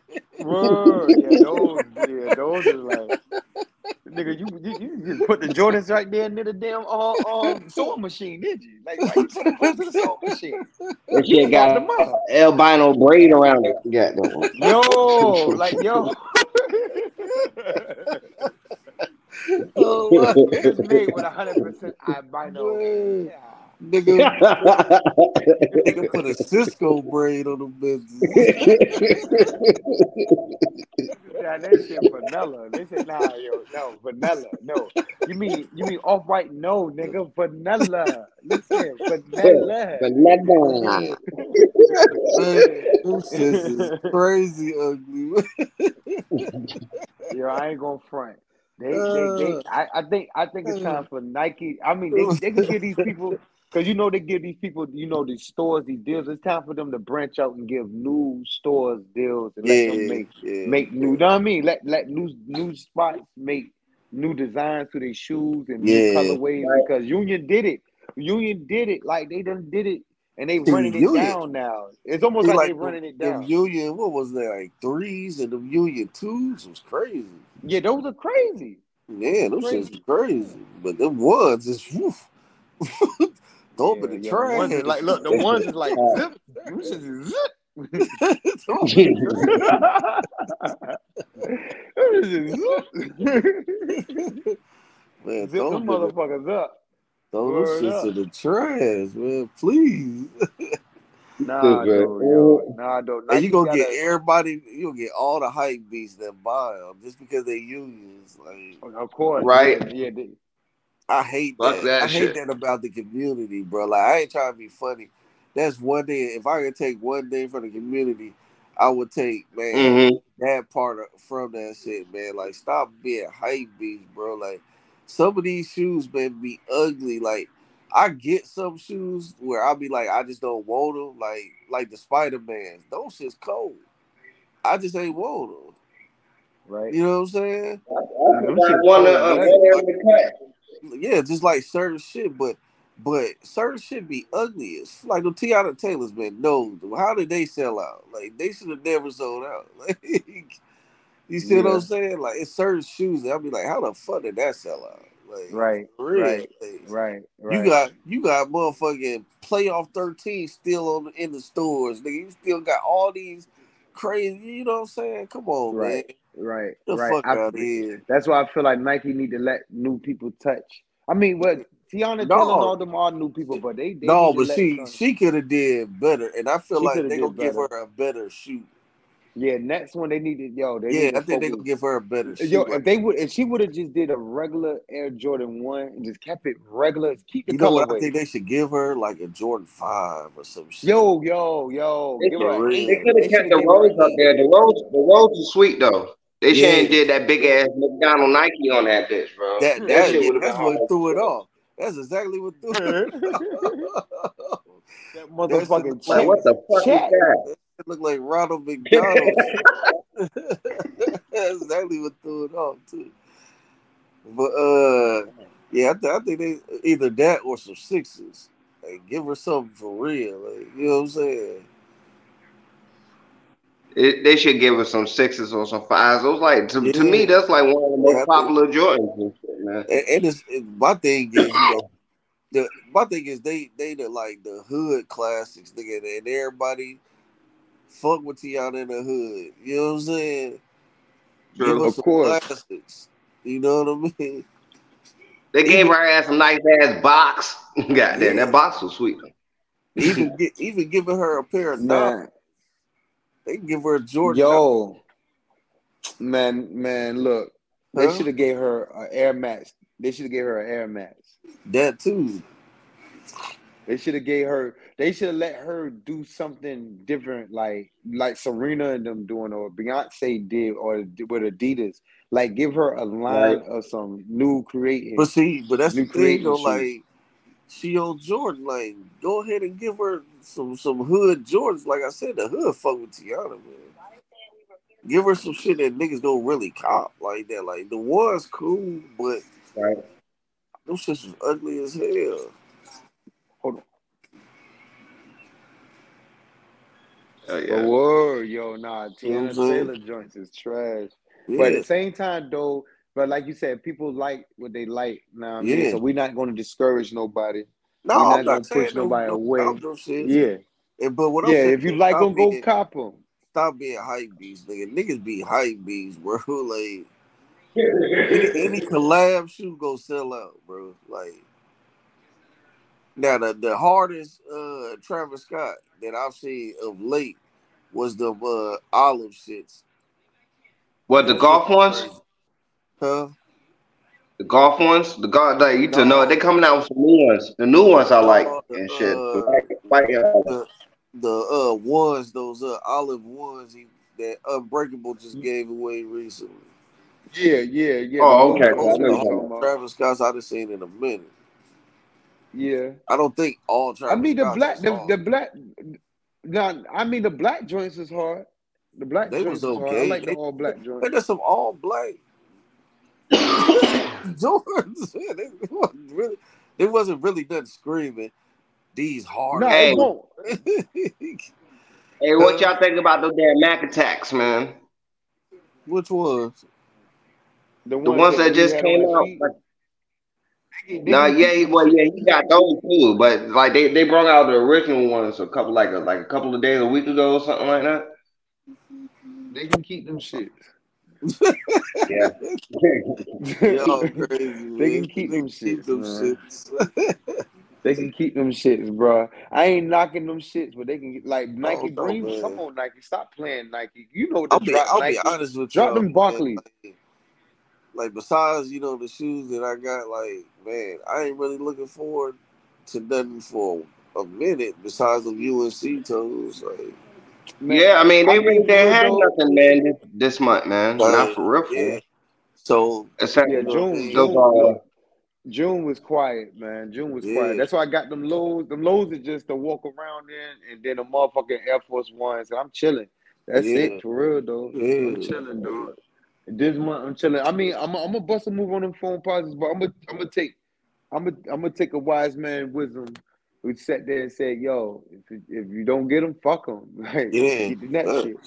Word, yeah, those, yeah, those is like, nigga, you, you you just put the Jordans right there near the damn uh, um sewing machine, did you? Like, why you put them close to the sewing machine? That You shit got fucked them up. albino braid around it. Yeah, no. Yo, like yo. Oh my it's made with hundred percent albino. Yeah. Nigga, nigga put a Cisco braid on them bitches. Yeah, that shit vanilla. They said, nah, yo, no, vanilla. No. You mean you mean off white? No, nigga, vanilla. Listen, vanilla. Banana. Man, them is crazy ugly. Yo, I ain't gonna front. They, they, they. Uh. I, I think, I think it's time for Nike. I mean, they, they can give these people, cause you know they give these people, you know, these stores these deals. It's time for them to branch out and give new stores deals and let them make yeah. make new. You know what I mean? Let let new new spots make new designs to their shoes and new Yeah. colorways Right. because Union did it. Union did it like they done did it and they running it down now. It's almost See, like, they like, running it down. Union, what was that, like threes and the Union twos was crazy. Yeah, those are crazy. Yeah, those shits crazy. But them ones is woof. Throw them in the Yeah, yeah, trash. like look, the ones is like zip. Zip. Throw 'em in the Them zip. Man, Zip them 'em the- motherfuckers up. Word shits up. in the trash, man. Please. Nah, yo. Oh. Nah, though. And you gonna get gotta- everybody, you gonna get all the hype beasts that buy them just because they unions. Like Of course. Right. Yeah, they, I hate Fuck that. that I hate that about the community, bro. Like I ain't trying to be funny. That's one day. If I could take one day from the community, I would take man hmm that part of, from that shit, man. Like stop being hype beasts, bro. Like some of these shoes, man, be ugly. Like I get some shoes where I'll be like, I just don't want them. Like like the Spider Mans, those shit's cold. I just ain't want them. right. You know what I'm saying? Them shit One, uh, cold, one right? every cut. Yeah, just like certain shit, but but certain shit be ugly. It's like the Teyana Taylors, man. No, how did they sell out? Like they should have never sold out. Like you see what I'm saying? Like it's certain shoes that I'll be like, how the fuck did that sell out? Like Right. Right. Like, Right. Right. You got you got motherfucking playoff 13 still on in the stores, nigga. You still got all these crazy. You know what I'm saying? Come on, Right. Right. The right. fuck I- out of. That's why I feel like Nike need to let new people touch. I mean, what Teyana No. Taylor all them are new people, but they, they no, but she some- she could have did better, and I feel She like they gonna give her a better shoot. yeah. Next one they needed yo. They Yeah, need I think they focus- gonna give her a better shoot. Yo, Like, if they would, if she would have just did a regular Air Jordan one and just kept it regular, keep the you know what I think they should give her like a Jordan Five or some shit. Yo, yo, yo, They could- they could have kept the gave rose up there. The rose, the rose is sweet though. They Yeah. shouldn't did that big ass McDonald Nike on that bitch, bro. that That that, shit yeah, would've that's been what hard. threw it off. That's exactly what threw it off. That motherfucking Like, Like, what the fuck Chat. is that? It looked like Ronald McDonald. That's exactly what threw it off too. But uh, yeah, I, th- I think they either that or some sixes. Like, give her something for real. Like, you know what I'm saying? It, they should give us some sixes or some fives. Those like to, to me, that's like one of the most Yeah, popular Jordans man. And, and it's it, my thing is, you know, the my thing is they they the like the hood classics, nigga, and everybody fuck with Teyana in the hood. You know what I'm saying? Give True. her Of some course. classics. You know what I mean? They gave her ass a nice ass box. Goddamn, Yeah. that box was sweet. Even get, even giving her a pair of Doc. They can give her a Jordan. yo, man, man, look, they should have gave her an Air Max. They should have gave her an Air Max. That too. They should have gave her. They should have let her do something different, like like Serena and them doing, or Beyonce did, or with Adidas. Like give her a line Right. of some new creating. But see, but that's the thing though. creating Like she on Jordan. Like go ahead and give her some some hood Jordans. Like I said, the hood fuck with Teyana, man. Give her some shit that niggas don't really cop like that. Like the one's cool, but Right. them shits was ugly as hell. Hold on. Oh, But yeah. word, yo, nah, You know what Teyana Taylor joints is trash. Yeah. But at the same time, though, but like you said, people like what they like. Now, I mean, Yeah. so we're not going to discourage nobody. no, we're not I'm gonna not saying push nobody no away. cop them shit. Yeah, And, but what I'm yeah. saying If you like stop them, go cop them. stop being hype beasts, nigga. Niggas be hype beasts, bro. Like any, any collab shoe go sell out, bro. Like now the, the hardest uh Travis Scott that I've seen of late was the uh olive shits. What the golf shits ones? Crazy. Huh? The golf ones? The golf like you to No. know they coming out with some new ones. The new ones I like No, the, and shit. uh, The white, white, uh, the the uh ones, those uh olive ones he, that Unbreakable just gave away recently. Yeah, yeah, yeah. Oh, okay. blue I ones know I'm you're talking talking about. Travis Scott's I done seen in a minute. Yeah, I don't think all Travis I mean the Scott's black, the, the black. Nah, I mean the black joints is hard. The black They joints was is hard. I okay. like the all black they, joints. there's some all black Jordans. it, They wasn't really, they wasn't really nothing screaming. These hard. No, Hey. hey, what y'all think about those damn Mac attacks, man? Which ones? The The ones that he just came out. his feet, Like, they nah, yeah, he- well, yeah, he got those too, but like they, they brought out the original ones a couple like a, like a couple of days, a week ago, or something like that. They can keep them shit. Yeah. Crazy. They can keep They them shits, them shits. They can keep them shits, bro. I ain't knocking them shits, but they can get like oh, Nike no, Dream. man. Come on, Nike, stop playing Nike. You know I'll be drop I'll Nike. be honest with Drop y'all, them man. Barkley. Like, like besides, you know, the shoes that I got, like, man, I ain't really looking forward to nothing for a minute besides the UNC toes. Like, Man, yeah, I mean they I really mean, for didn't real have though, nothing, man, this, this month, man. Not for real, for yeah. So, Except yeah, you know June, those June, uh, June was quiet, man. June was quiet. That's why I got them lows. Them lows is just to walk around in, and then the motherfucking Air Force Ones. And I'm chilling. That's Yeah. it for real though. I'm Yeah. chilling, dog. This month I'm chilling. I mean, I'm I'm gonna bust a move on them Foamposites, but I'm gonna I'm gonna take I'm gonna I'm gonna take a wise man wisdom who sat there and said, "Yo, if if you don't get them, fuck them. Like Yeah. get the next Yeah. shit."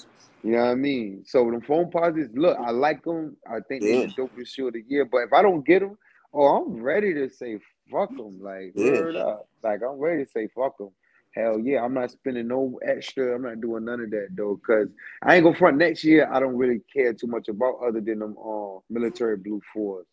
You know what I mean? So the Foamposites, look, I like them. I think they Yeah. the dopest shoe of the year. But if I don't get them, oh, I'm ready to say fuck them. Like Yeah. up. Like I'm ready to say fuck them. Hell yeah, I'm not spending no extra. I'm not doing none of that though, cause I ain't gonna front next year. I don't really care too much about other than them uh, military blue fours.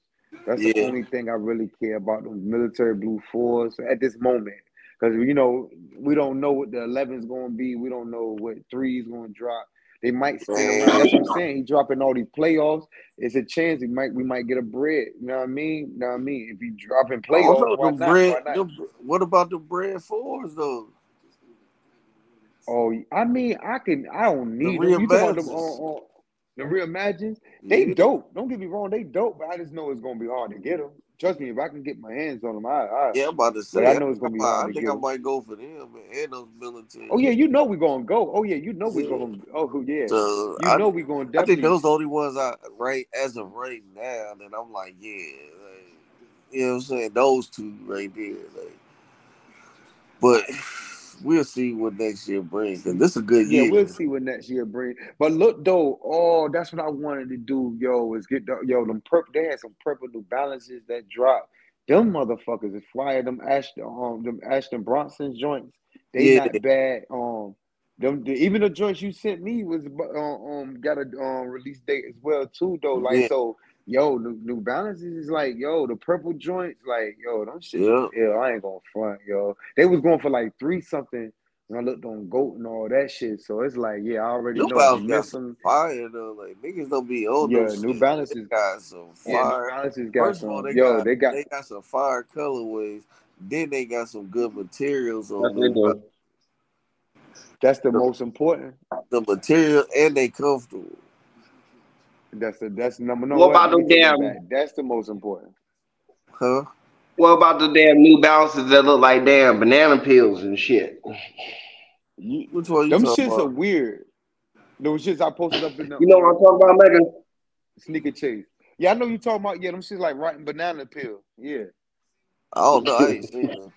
That's the only thing I really care about them military blue fours at this moment. Cause you know we don't know what the 11's gonna be. We don't know what three's gonna drop. They might spin around. That's what I'm saying. He dropping all these playoffs. It's a chance he might we might get a bred. You know what I mean? You know what I mean? If he dropping I don't playoffs, know why the not? bred. Why not? Them, what about the bred fours though? Oh, I mean, I can. I don't The need them. You talking about them? reimagines. Uh, uh, the reimagines? They dope. Don't get me wrong. They dope, but I just know it's gonna be hard to get them. Trust me, if I can get my hands on them, I. I Yeah, I'm about to say. I I know it's think I gonna be I to think I might go for them man, and those military. Oh yeah, you know we're gonna go. Oh yeah, you know we Yeah. gonna. Oh yeah, So you I, know we're gonna I think definitely. those the only ones I right as of right now. That I'm like, yeah, like, you know what I'm saying. Those two right there, like. But we'll see what next year brings. Cause this is a good Yeah, year. we'll see what next year brings. But look though, oh, that's what I wanted to do, yo, is get the yo them purple. They had some purple New Balances that dropped. Them motherfuckers is fire. Them Action, um, them Action Bronson joints. They Yeah, not bad. Um, them the, even the joints you sent me was uh, um got a um release date as well too though. Like Yeah. so, yo, New, New Balances is like yo the purple joints like yo them shit. Yeah. Yeah, I ain't gonna front yo. They was going for like three something when I looked on Goat and all that shit. So it's like yeah, I already New know. Balance You got miss some them. fire though. Like niggas don't be old. Yeah, New shit. Balances. They got some Yeah, New fire. Balances got First of all, some. they Yo, got they got they got some fire colorways. Then they got some good materials on they New do. That's the most important. The material and they comfortable. That's the that's number no What what? about Let me them that damn? That's the most important. Huh? What about the damn New Balances that look like damn banana peels and shit? You, Which one you them talking shits are weird. Those shits I posted up in the You know what I'm talking about, Megan? sneaker chase. Yeah, I know you talking about. Yeah, them shits like rotten banana peel. Yeah, I don't. I ain't seen them.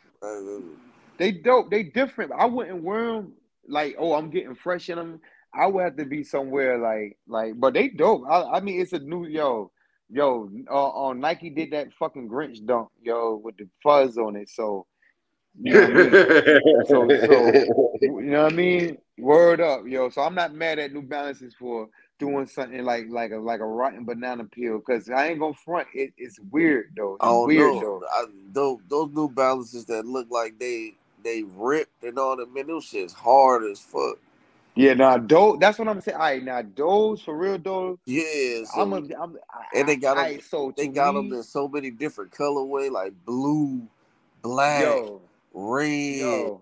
They dope. They different. I wouldn't wear them like, oh, I'm getting fresh in them. I would have to be somewhere like, like, but they dope. I, I mean, it's a new yo, yo. Uh, on Nike did that fucking Grinch dunk, yo, with the fuzz on it. So you know what I mean. So, so you know what I mean. Word up, yo. So I'm not mad at New Balances for doing something like like a like a rotten banana peel because I ain't gonna front. It, it's weird though. It's don't weird know. though. I, those, those New Balances that look like they they ripped and all that, man, those shit's hard as fuck. Yeah, now those. That's what I'm saying. All right, now those for real though. Yeah, so I'm a. I'm, and they got them. right, so They got me, them in so many different colorway, like blue, black, yo, red. yo.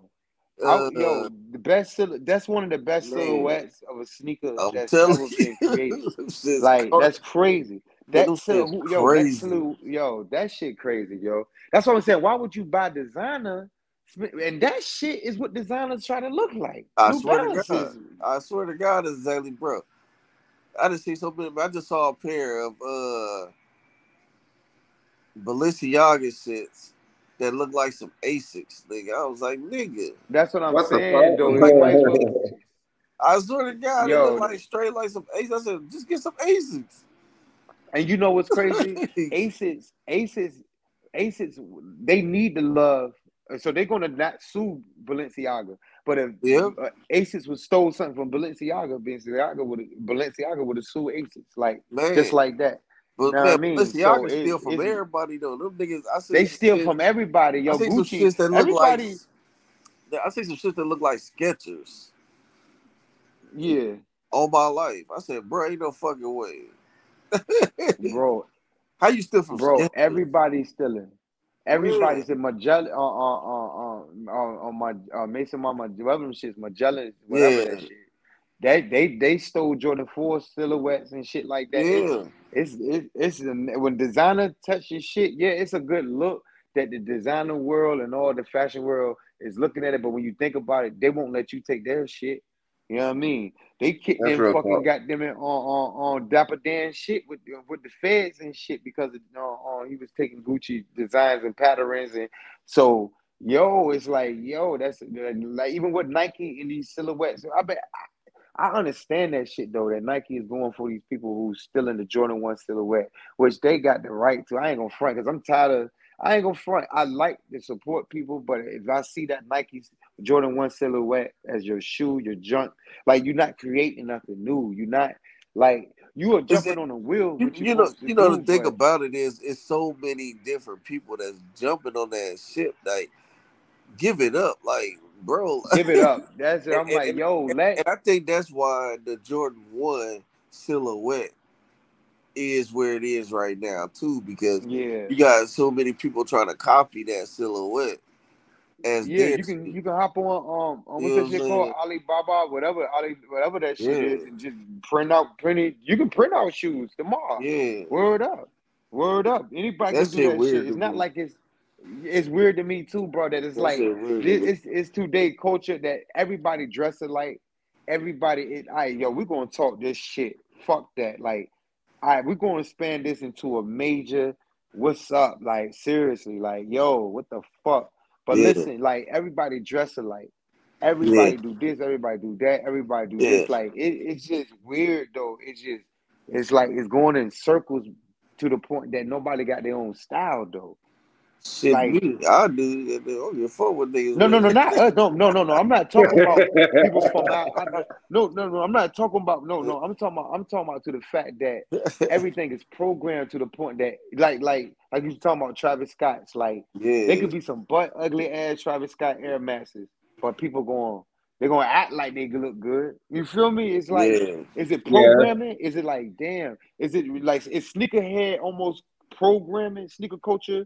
I, Uh, yo, the best. That's one of the best man, silhouettes of a sneaker I'm that's telling ever been created. Like cra- that's crazy. That them sil- shit's who- yo, that crazy. silhouette, yo, that shit crazy, yo. That's what I'm saying. Why would you buy designer? And that shit is what designers try to look like. I New swear to God, I swear to God, it's exactly, bro. I just see so many. I just saw a pair of uh Balenciaga shits that look like some Asics, nigga. I was like, nigga. That's what I'm what saying, though. You might fuck? I swear to God, they yo. look like straight like some Asics. I said, just get some Asics. And you know what's crazy? Asics, Asics, Asics. They need the love, so they're gonna not sue Balenciaga. But if Yep. uh, Asics was stole something from Balenciaga, Balenciaga would Balenciaga would have sued Asics, like Man. just like that. But know what man, I mean? Balenciaga So it- steal from it's- everybody though. Them niggas, I see They some steal shit- from everybody. Yo, I see some Gucci. shits that look everybody. like. I see some shit that look like Skechers Yeah, all my life. I said, bro, ain't no fucking way. bro, How you steal from bro. Skechers? Everybody's stealing. Everybody's in Margiela on on on on, on my uh, Mason Mama whatever them shits Margiela whatever Yeah. that shit. They they they stole Jordan Four silhouettes and shit like that. It's Yeah. it's it's, it's when designer touches shit. Yeah, it's a good look that the designer world and all the fashion world is looking at it. But when you think about it, they won't let you take their shit. You know what I mean? They kicked That's them fucking got them in on on on Dapper Dan shit with with the feds and shit because of, uh, uh, he was taking Gucci designs and patterns and so yo, it's like yo, that's like even with Nike in these silhouettes. I bet I understand that shit though. That Nike is going for these people who's still in the Jordan One silhouette, which they got the right to. I ain't gonna front because I'm tired of. I ain't gonna front. I like to support people, but if I see that Nike Jordan One silhouette as your shoe, your junk, like you're not creating nothing new. You're not like you are jumping it- on a wheel. You, you, know, you know the thing about it is, it's so many different people that's jumping on that ship. Like, give it up, like, bro. give it up. That's it. I'm And- like, and- yo, let And I think that's why the Jordan One silhouette is where it is right now too, because yeah. you got so many people trying to copy that silhouette. As Yeah, you can you can hop on um on what's that shit called? Alibaba whatever Ali whatever that shit Yeah. is and just print out print it. You can print out shoes tomorrow. Yeah, Word up, word up. Anybody That can do that weird shit. It's not me. like it's it's weird to me too, bro. That it's that like this, it's it's today culture that everybody dress like Everybody, it, all right, yo, we're gonna talk this shit. Fuck that. Like, all right, we're gonna expand this into a major. What's up? Like, seriously, like, yo, what the fuck? But Yeah. listen, like, everybody dress alike. Everybody do this. Everybody do that. Everybody do this. Like, it, it's just weird though. It's just, it's like it's going in circles to the point that nobody got their own style though. Shit, Like- me, I do. I don't give a fuck what niggas. No, no, no, not us. No, no, no, no. I'm not talking about people from out. I, I- no, no, no. I'm not talking about. No, no. I'm talking about. I'm talking about to the fact that everything is programmed to the point that, like, like, like you talking about Travis Scott's. Like, yeah, they could be some butt ugly ass Travis Scott Air Maxes, but people going, they're gonna act like they look good. You feel me? It's like, yeah, is it Yeah. programming? Is it like, damn? Is it like, is sneakerhead almost programming sneaker culture?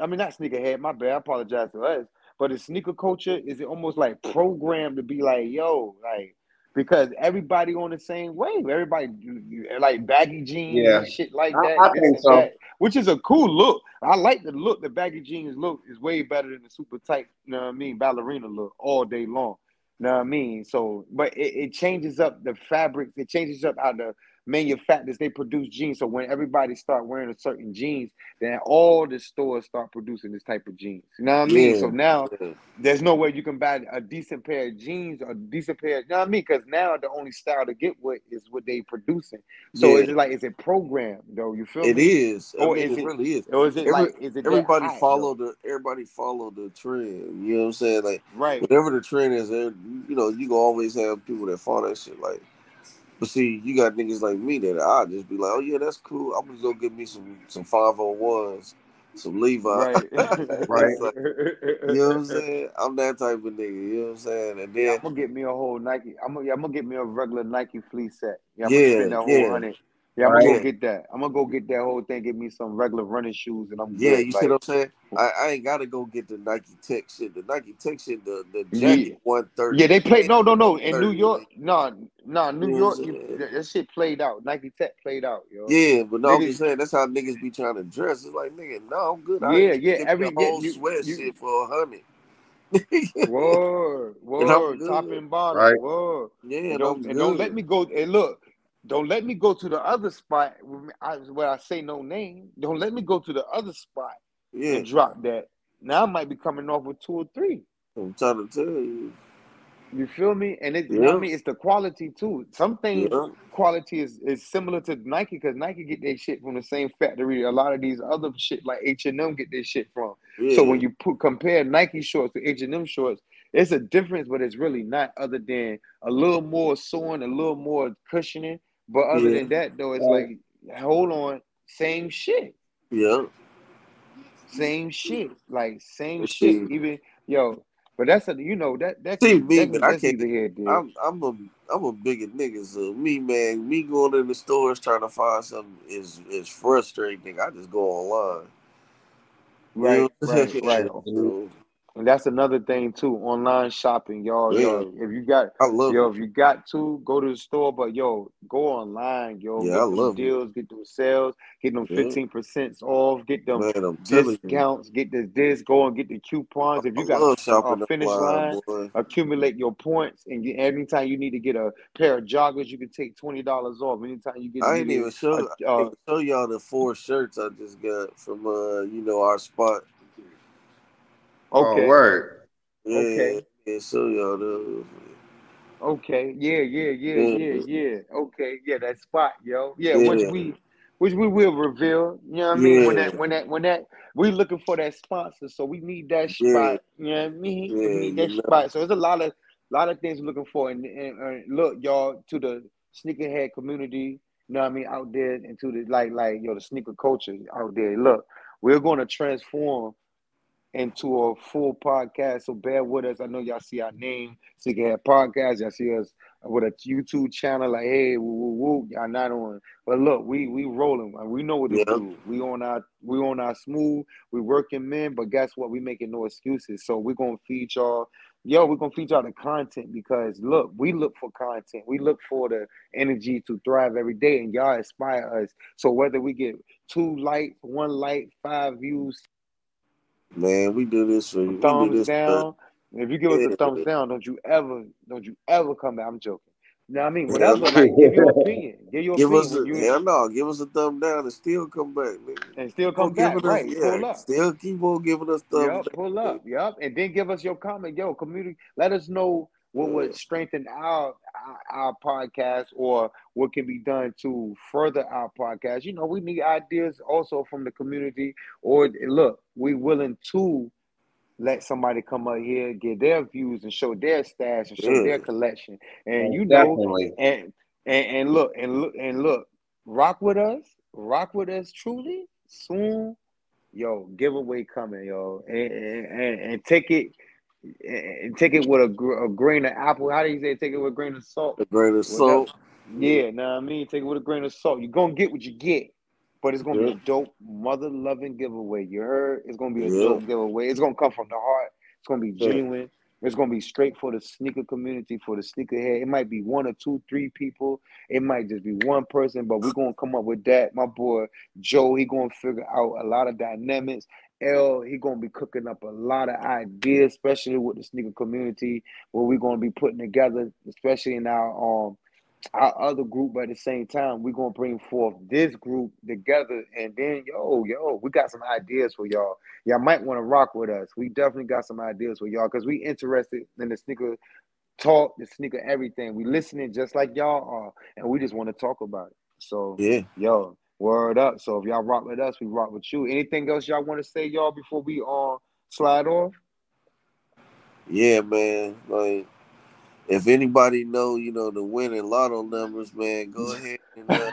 I mean, not sneakerhead. My bad. I apologize to us. But is sneaker culture is it almost like programmed to be like, yo, like because everybody on the same wave. Everybody like baggy jeans Yeah. and shit like that. I think so. that, which is a cool look. I like the look. The baggy jeans look is way better than the super tight. You know what I mean? Ballerina look all day long. You know what I mean? So, but it, it changes up the fabrics. It changes up how the manufacturers they produce jeans. So when everybody start wearing a certain jeans, then all the stores start producing this type of jeans. You know what I mean? Yeah. So now yeah. there's no way you can buy a decent pair of jeans or a decent pair. You know what I mean? Because now the only style to get with is what they producing. So Yeah. it's like is it programmed though? You feel It me? is. I Or mean, is it it- really is. Or is it Every- like is it Everybody follow though? the everybody follow the trend. You know what I'm saying? Like right? whatever the trend is, there you know, you gonna always have people that follow that shit. Like, but see, you got niggas like me that I just be like, oh yeah, that's cool. I'm gonna go get me some some five on ones, some Levi. Right. Right. Like, you know what I'm saying? I'm that type of nigga. You know what I'm saying? And Yeah, then I'm gonna get me a whole Nike. I'm gonna, yeah, I'm gonna get me a regular Nike fleece set. Yeah, I'm Yeah, gonna spend that whole yeah. hundred. Yeah, I'm gonna go get that. I'm gonna go get that whole thing. Get me some regular running shoes, and I'm yeah, good. you like, see what I'm saying? I, I ain't gotta go get the Nike Tech shit. The Nike Tech shit, the the Yeah. one thirty. Yeah, they played. No, no, no. In New York, no, no, New You York. what You, that that shit played out. Nike Tech played out, yo. Yeah, but no, I'm just saying that's how niggas be trying to dress. It's like, nigga, no, I'm good. I Yeah, yeah, get me every- a yeah, whole you- sweat you- shit for a hundred. Word, And word, top and bottom, Right. word. yeah, And and don't, and don't let me go. And look, don't let me go to the other spot where I, where I say no name. Don't let me go to the other spot Yeah, and drop that. Now I might be coming off with two or three. I'm trying to tell you. You feel me? And it, you know what Yeah. I mean, it's the quality too. Some things Yeah, quality is, is similar to Nike because Nike get their shit from the same factory. A lot of these other shit like H and M get their shit from. yeah. So when you put compare Nike shorts to H and M shorts, it's a difference, but it's really not. Other than a little more sewing, a little more cushioning. But other Yeah. than that, though, it's Right. like hold on, same shit, yeah, same shit, like same shit. Even yo, but that's a you know that that See, me, that, I can't- dude. I'm I'm a I'm a bigger nigga. So me, man, me going in the stores trying to find something is is frustrating. I just go online. You Right, know right, right. And that's another thing too. Online shopping, y'all. Yo, if you got I love yo, it. if you got to go to the store, but yo, go online, yo. Yeah, get I them love it. deals, get them sales, get them Yeah. fifteen percent off, get them Man, discounts, get this this, go and get the coupons. If you I got a, a finish line, boy. accumulate your points, and you, anytime you need to get a pair of joggers, you can take twenty dollars off. Anytime you get, I ain't even show, a- I uh, even show y'all the four shirts I just got from uh, you know, our spot. Oh, okay, Oh, word. Yeah, Okay. yeah, show y'all those. Okay, yeah, yeah, yeah, yeah, Yeah. yeah. Okay, yeah, that spot, yo. Yeah, which we which we will reveal. You know what I mean? When that when that when that we looking for that sponsor, so we need that Yeah. spot. You know what I mean? Yeah, we need that you know. spot. So there's a lot of lot of things we're looking for. And, and, and look, y'all, to the sneakerhead community, you know what I mean, out there and to the like like yo, the sneaker culture out there. Look, we're gonna transform into a full podcast. So bear with us. I know y'all see our name, Sneakerhead Podcast. Y'all see us with a YouTube channel. Like, hey, woo, woo, woo. Y'all not on. But look, we we rolling. man. We know what to Yeah. do. We on our we on our smooth. We working men. But guess what? We making no excuses. So we're gonna feed y'all. Yo, we're gonna feed y'all the content because look, we look for content. We look for the energy to thrive every day, and y'all inspire us. So whether we get two likes, one like, five views, Man, we do this for you. We do thumbs this down. If you give us Yeah. a thumbs down, don't you ever, don't you ever come back. I'm joking. You know what I mean? Yeah. Whatever, like, give your opinion. Give your Give opinion. us a You- hell no, give us a thumb down and still come back, nigga. and still come back, us- right? Pull yeah, up. Still keep on giving us thumbs Yep, down. pull up. Yep. And then give us your comment. Yo, community, let us know what would strengthen our, our our podcast or what can be done to further our podcast. You know, we need ideas also from the community. Or look, we willing to let somebody come up here, get their views and show their stash and show their collection. And oh, you know, Definitely. and, and and look and look and look, rock with us, rock with us truly soon. Yo, giveaway coming, yo, and, and, and, and take it and take it with a, gr- a grain of apple. How do you say take it with a grain of salt? The greater Well, salt. Yeah, know what I mean? Take it with a grain of salt. You're gonna get what you get. But it's gonna be a dope mother loving giveaway. You heard? It's gonna be a Yeah. dope giveaway. It's gonna come from the heart. It's gonna be Yeah. genuine. It's gonna be straight for the sneaker community, for the sneakerhead. It might be one or two, three people. It might just be one person, but we're gonna come up with that. My boy Joe, he gonna figure out a lot of dynamics. L, he gonna be cooking up a lot of ideas, especially with the sneaker community, where we're gonna be putting together, especially in our um our other group, but at the same time, we're gonna bring forth this group together, and then yo, yo, we got some ideas for y'all. Y'all might want to rock with us. We definitely got some ideas for y'all because we interested in the sneaker talk, the sneaker everything. We listening just like y'all are, and we just want to talk about it. So, Yeah. yo, word up. So if y'all rock with us, we rock with you. Anything else y'all want to say, y'all, before we uh slide off? Yeah, man. Like, if anybody know, you know, the winning lotto numbers, man, go ahead and uh,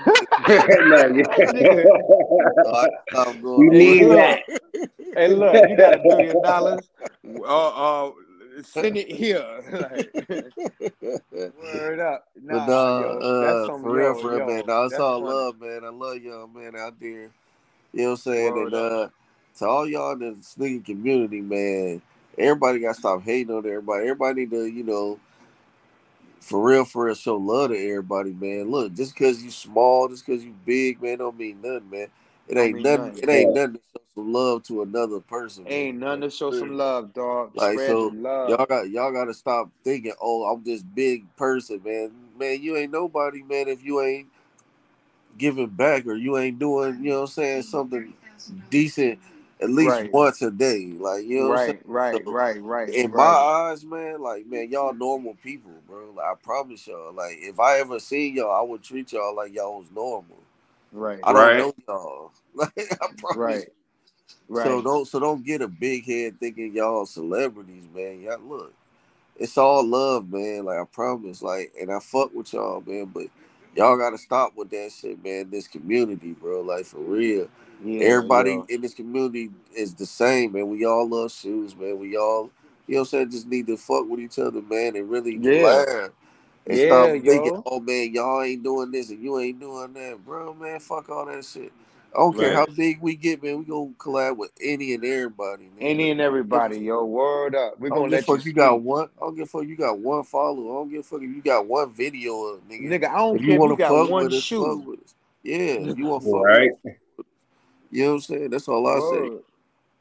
No, yeah. I stop You going. need that. hey, look, you got a million dollars. Uh, uh, send it here. Like, word up. Nah, but no, yo, uh, for real, yo, for real, yo, man. No, it's that's all funny. love, man. I love y'all, man, out there. You know what I'm saying? Word And uh, to all y'all in the sneaker community, man, everybody got to stop hating on everybody. Everybody need to, you know, for real, for real, show love to everybody, man. Look, just because you small, just because you big, man, don't mean nothing, man. It ain't mean nothing. It ain't nothing to show some love to another person, man. Ain't nothing to show some love, dog. Like Spread so, love. y'all got y'all got to stop thinking, oh, I'm this big person, man. Man, you ain't nobody, man. If you ain't giving back or you ain't doing, you know what I'm saying, something decent at least Right, once a day. Like, you know what I'm saying? right, right, So right, right, in my eyes, man, like man, y'all normal people, bro. Like I promise y'all. Like if I ever seen y'all, I would treat y'all like y'all was normal. Right, I don't Right. know y'all. Like I promise. right, you. So don't so don't get a big head thinking y'all celebrities, man. Y'all look. It's all love, man. Like I promise. Like and I fuck with y'all, man. But y'all gotta stop with that shit, man. This community, bro. Like for real. Yeah, Everybody yo. in this community is the same, man. We all love shoes, man. We all, you know what I'm saying, just need to fuck with each other, man, and really Yeah, collab. And yeah, stop thinking, yo. oh man, y'all ain't doing this and you ain't doing that, bro. Man, fuck all that shit. I don't care how big we get, man. We gonna collab with any and everybody, nigga. Any and I don't give a everybody, yo. Word up. We're I gonna don't give a let you fuck. You got one. I don't give a fuck. You got one follower. I don't give a fuck if you got one video, of, nigga. Nigga, I don't If you care if you got fuck one with us, shoe. fuck with us. Yeah, you want to fuck Right. with us, you know what I'm saying. That's all I say.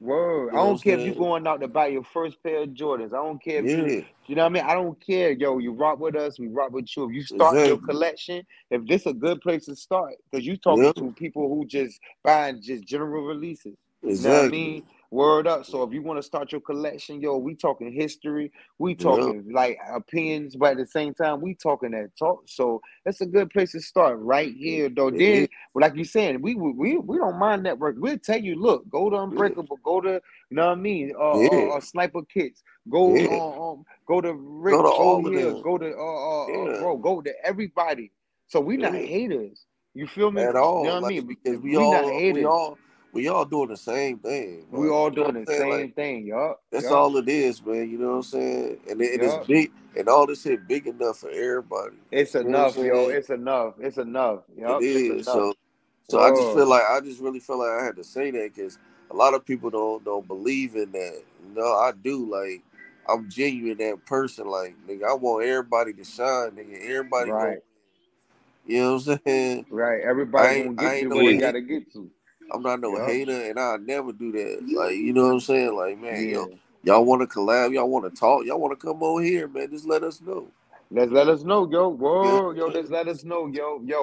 Word. I You know I'm don't care if you saying? going out to buy your first pair of Jordans. I don't care if you, Yeah, you know what I mean? I don't care. Yo, you rock with us, we rock with you. If you start your collection, if this a good place to start, because you talking Yep, to people who just buying just general releases. You know what I mean? Word up. So if you want to start your collection, yo, we talking history, we talking like opinions, but at the same time, we talking that talk. So that's a good place to start right here, though. Then like you saying, we we we don't mind network. We'll tell you, look, go to Unbreakable, go to you know what I mean, uh, yeah, uh, uh Sniper Kits, go yeah. uh, um, go to Go Rick, to go all of them. go to uh, uh, uh bro, go to everybody. So we not haters. You feel me? At all. You know what I mean? because we We not all, we all, we all doing the same thing, We all You know doing the saying? Like same thing. Yup, that's all it is, man. You know what I'm saying? And it, it is yup. big, and all this shit big enough for everybody. It's You know what I'm enough, yo. It's enough. It's enough. It Yup, it's enough. So, so I just feel like I just really feel like I had to say that because a lot of people don't don't believe in that. You know, I do. Like I'm genuine that person. Like nigga, I want everybody to shine. Nigga, everybody gonna Right. You know what I'm saying? right. I Everybody ain't gonna I get to ain't where no Yeah. gotta get to. I'm not no hater, and I'll never do that. Like you know what I'm saying? Like man, yo, y'all want to collab? Y'all want to talk? Y'all want to come over here, man? Just let us know. Let's let us know, yo. Whoa, yo, let's let us know, yo, yo.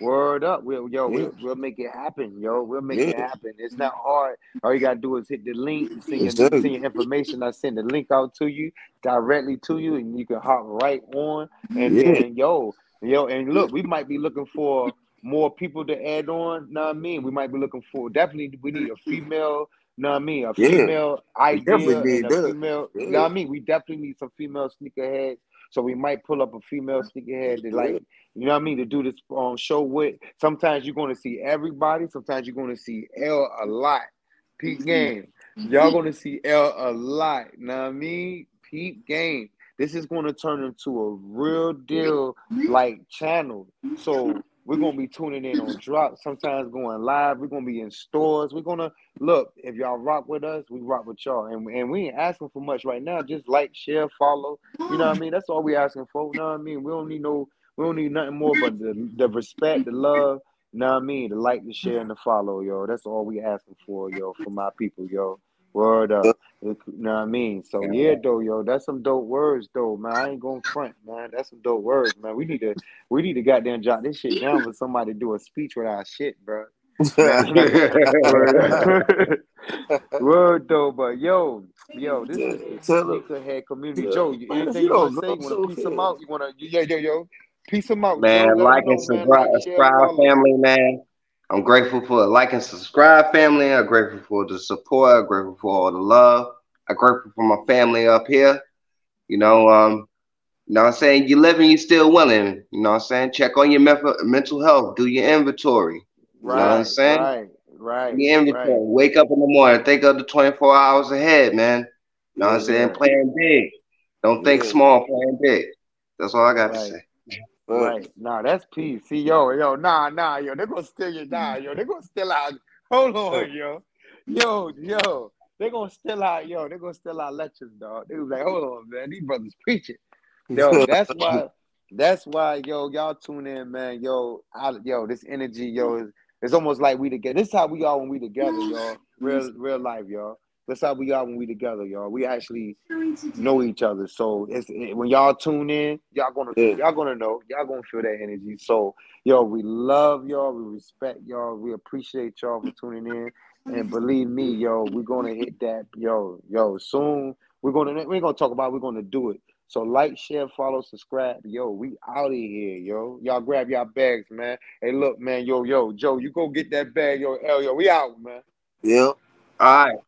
Word up, we'll yo, Yeah. we'll, we'll make it happen, yo. We'll make Yeah. it happen. It's not hard. All you gotta do is hit the link, send Yes, your, send your information. I send the link out to you directly to you, and you can hop right on. And Yeah. then yo, yo, and look, we might be looking for more people to add on. Know what I mean? We might be looking for definitely. We need a female. Know what I mean? A Yeah. female definitely idea need and a that. female. Yeah. Know what I mean? We definitely need some female sneakerheads. So we might pull up a female sneakerhead that like you know what I mean, to do this um, show with. Sometimes you're going to see everybody. Sometimes you're going to see L a lot. Peak game. Y'all going to see L a lot. Know what I mean? Peak game. This is going to turn into a real deal like channel. So we're to be tuning in on drop. Sometimes going live. We're to be in stores. We're to look. If y'all rock with us, we rock with y'all. And, and we ain't asking for much right now. Just like, share, follow. You know what I mean? That's all we asking for. You know what I mean? We don't need no we don't need nothing more but the, the respect, the love, you know what I mean? The like, the share, and the follow, yo. That's all we asking for, yo, for my people, yo. Word up. You know what I mean? So yeah, though, yo, that's some dope words though, man. I ain't gonna front, man. That's some dope words, man. We need to we need to goddamn jot this shit down for somebody to do a speech with our shit, bro. Word, Word though, but yo, yo, this is the sneakerhead community. Yeah. Joe, you, anything you you wanna say? know, You so to piece them out? You want to, yo, yo, yo, piece them out. Man, like and subscribe, family, man. I'm grateful for the like and subscribe family. I'm grateful for the support. I'm grateful for all the love. I'm grateful for my family up here. You know, um, you know what I'm saying? You're living, you're still willing. You know what I'm saying? Check on your mental mental health. Do your inventory. You know what I'm Right, saying? right, right, Do your inventory. right. Wake up in the morning. Think of the 24 hours ahead, man. You know what I'm saying? Playing big. Don't think small, playing big. That's all I got to Right. Right. Nah, that's peace. Mm. See, yo, yo, nah, nah, yo, they're gonna steal your nah, yo, they're gonna steal out. Hold on, yo. Yo, yo, they're gonna steal out, yo, they're gonna steal our lectures, dog. They was like, hold on, man, these brothers preaching. Yo, that's why, that's why, yo, y'all tune in, man. Yo, I, yo, this energy, yo, is it's almost like we together. This is how we are when we together, y'all. Real, real life, y'all. That's how we are when we together, y'all. We actually know each other. So it's it, when y'all tune in, y'all gonna Yeah. y'all gonna know, y'all gonna feel that energy. So yo, we love y'all, we respect y'all, we appreciate y'all for tuning in. And believe me, yo, we're gonna hit that, yo, yo, soon. We're gonna we ain't gonna talk about it, we're gonna do it. So like, share, follow, subscribe. Yo, we out of here, yo. Y'all grab y'all bags, man. Hey, look, man, yo, yo, Joe, you go get that bag, yo, L, yo, we out, man. Yeah. All right.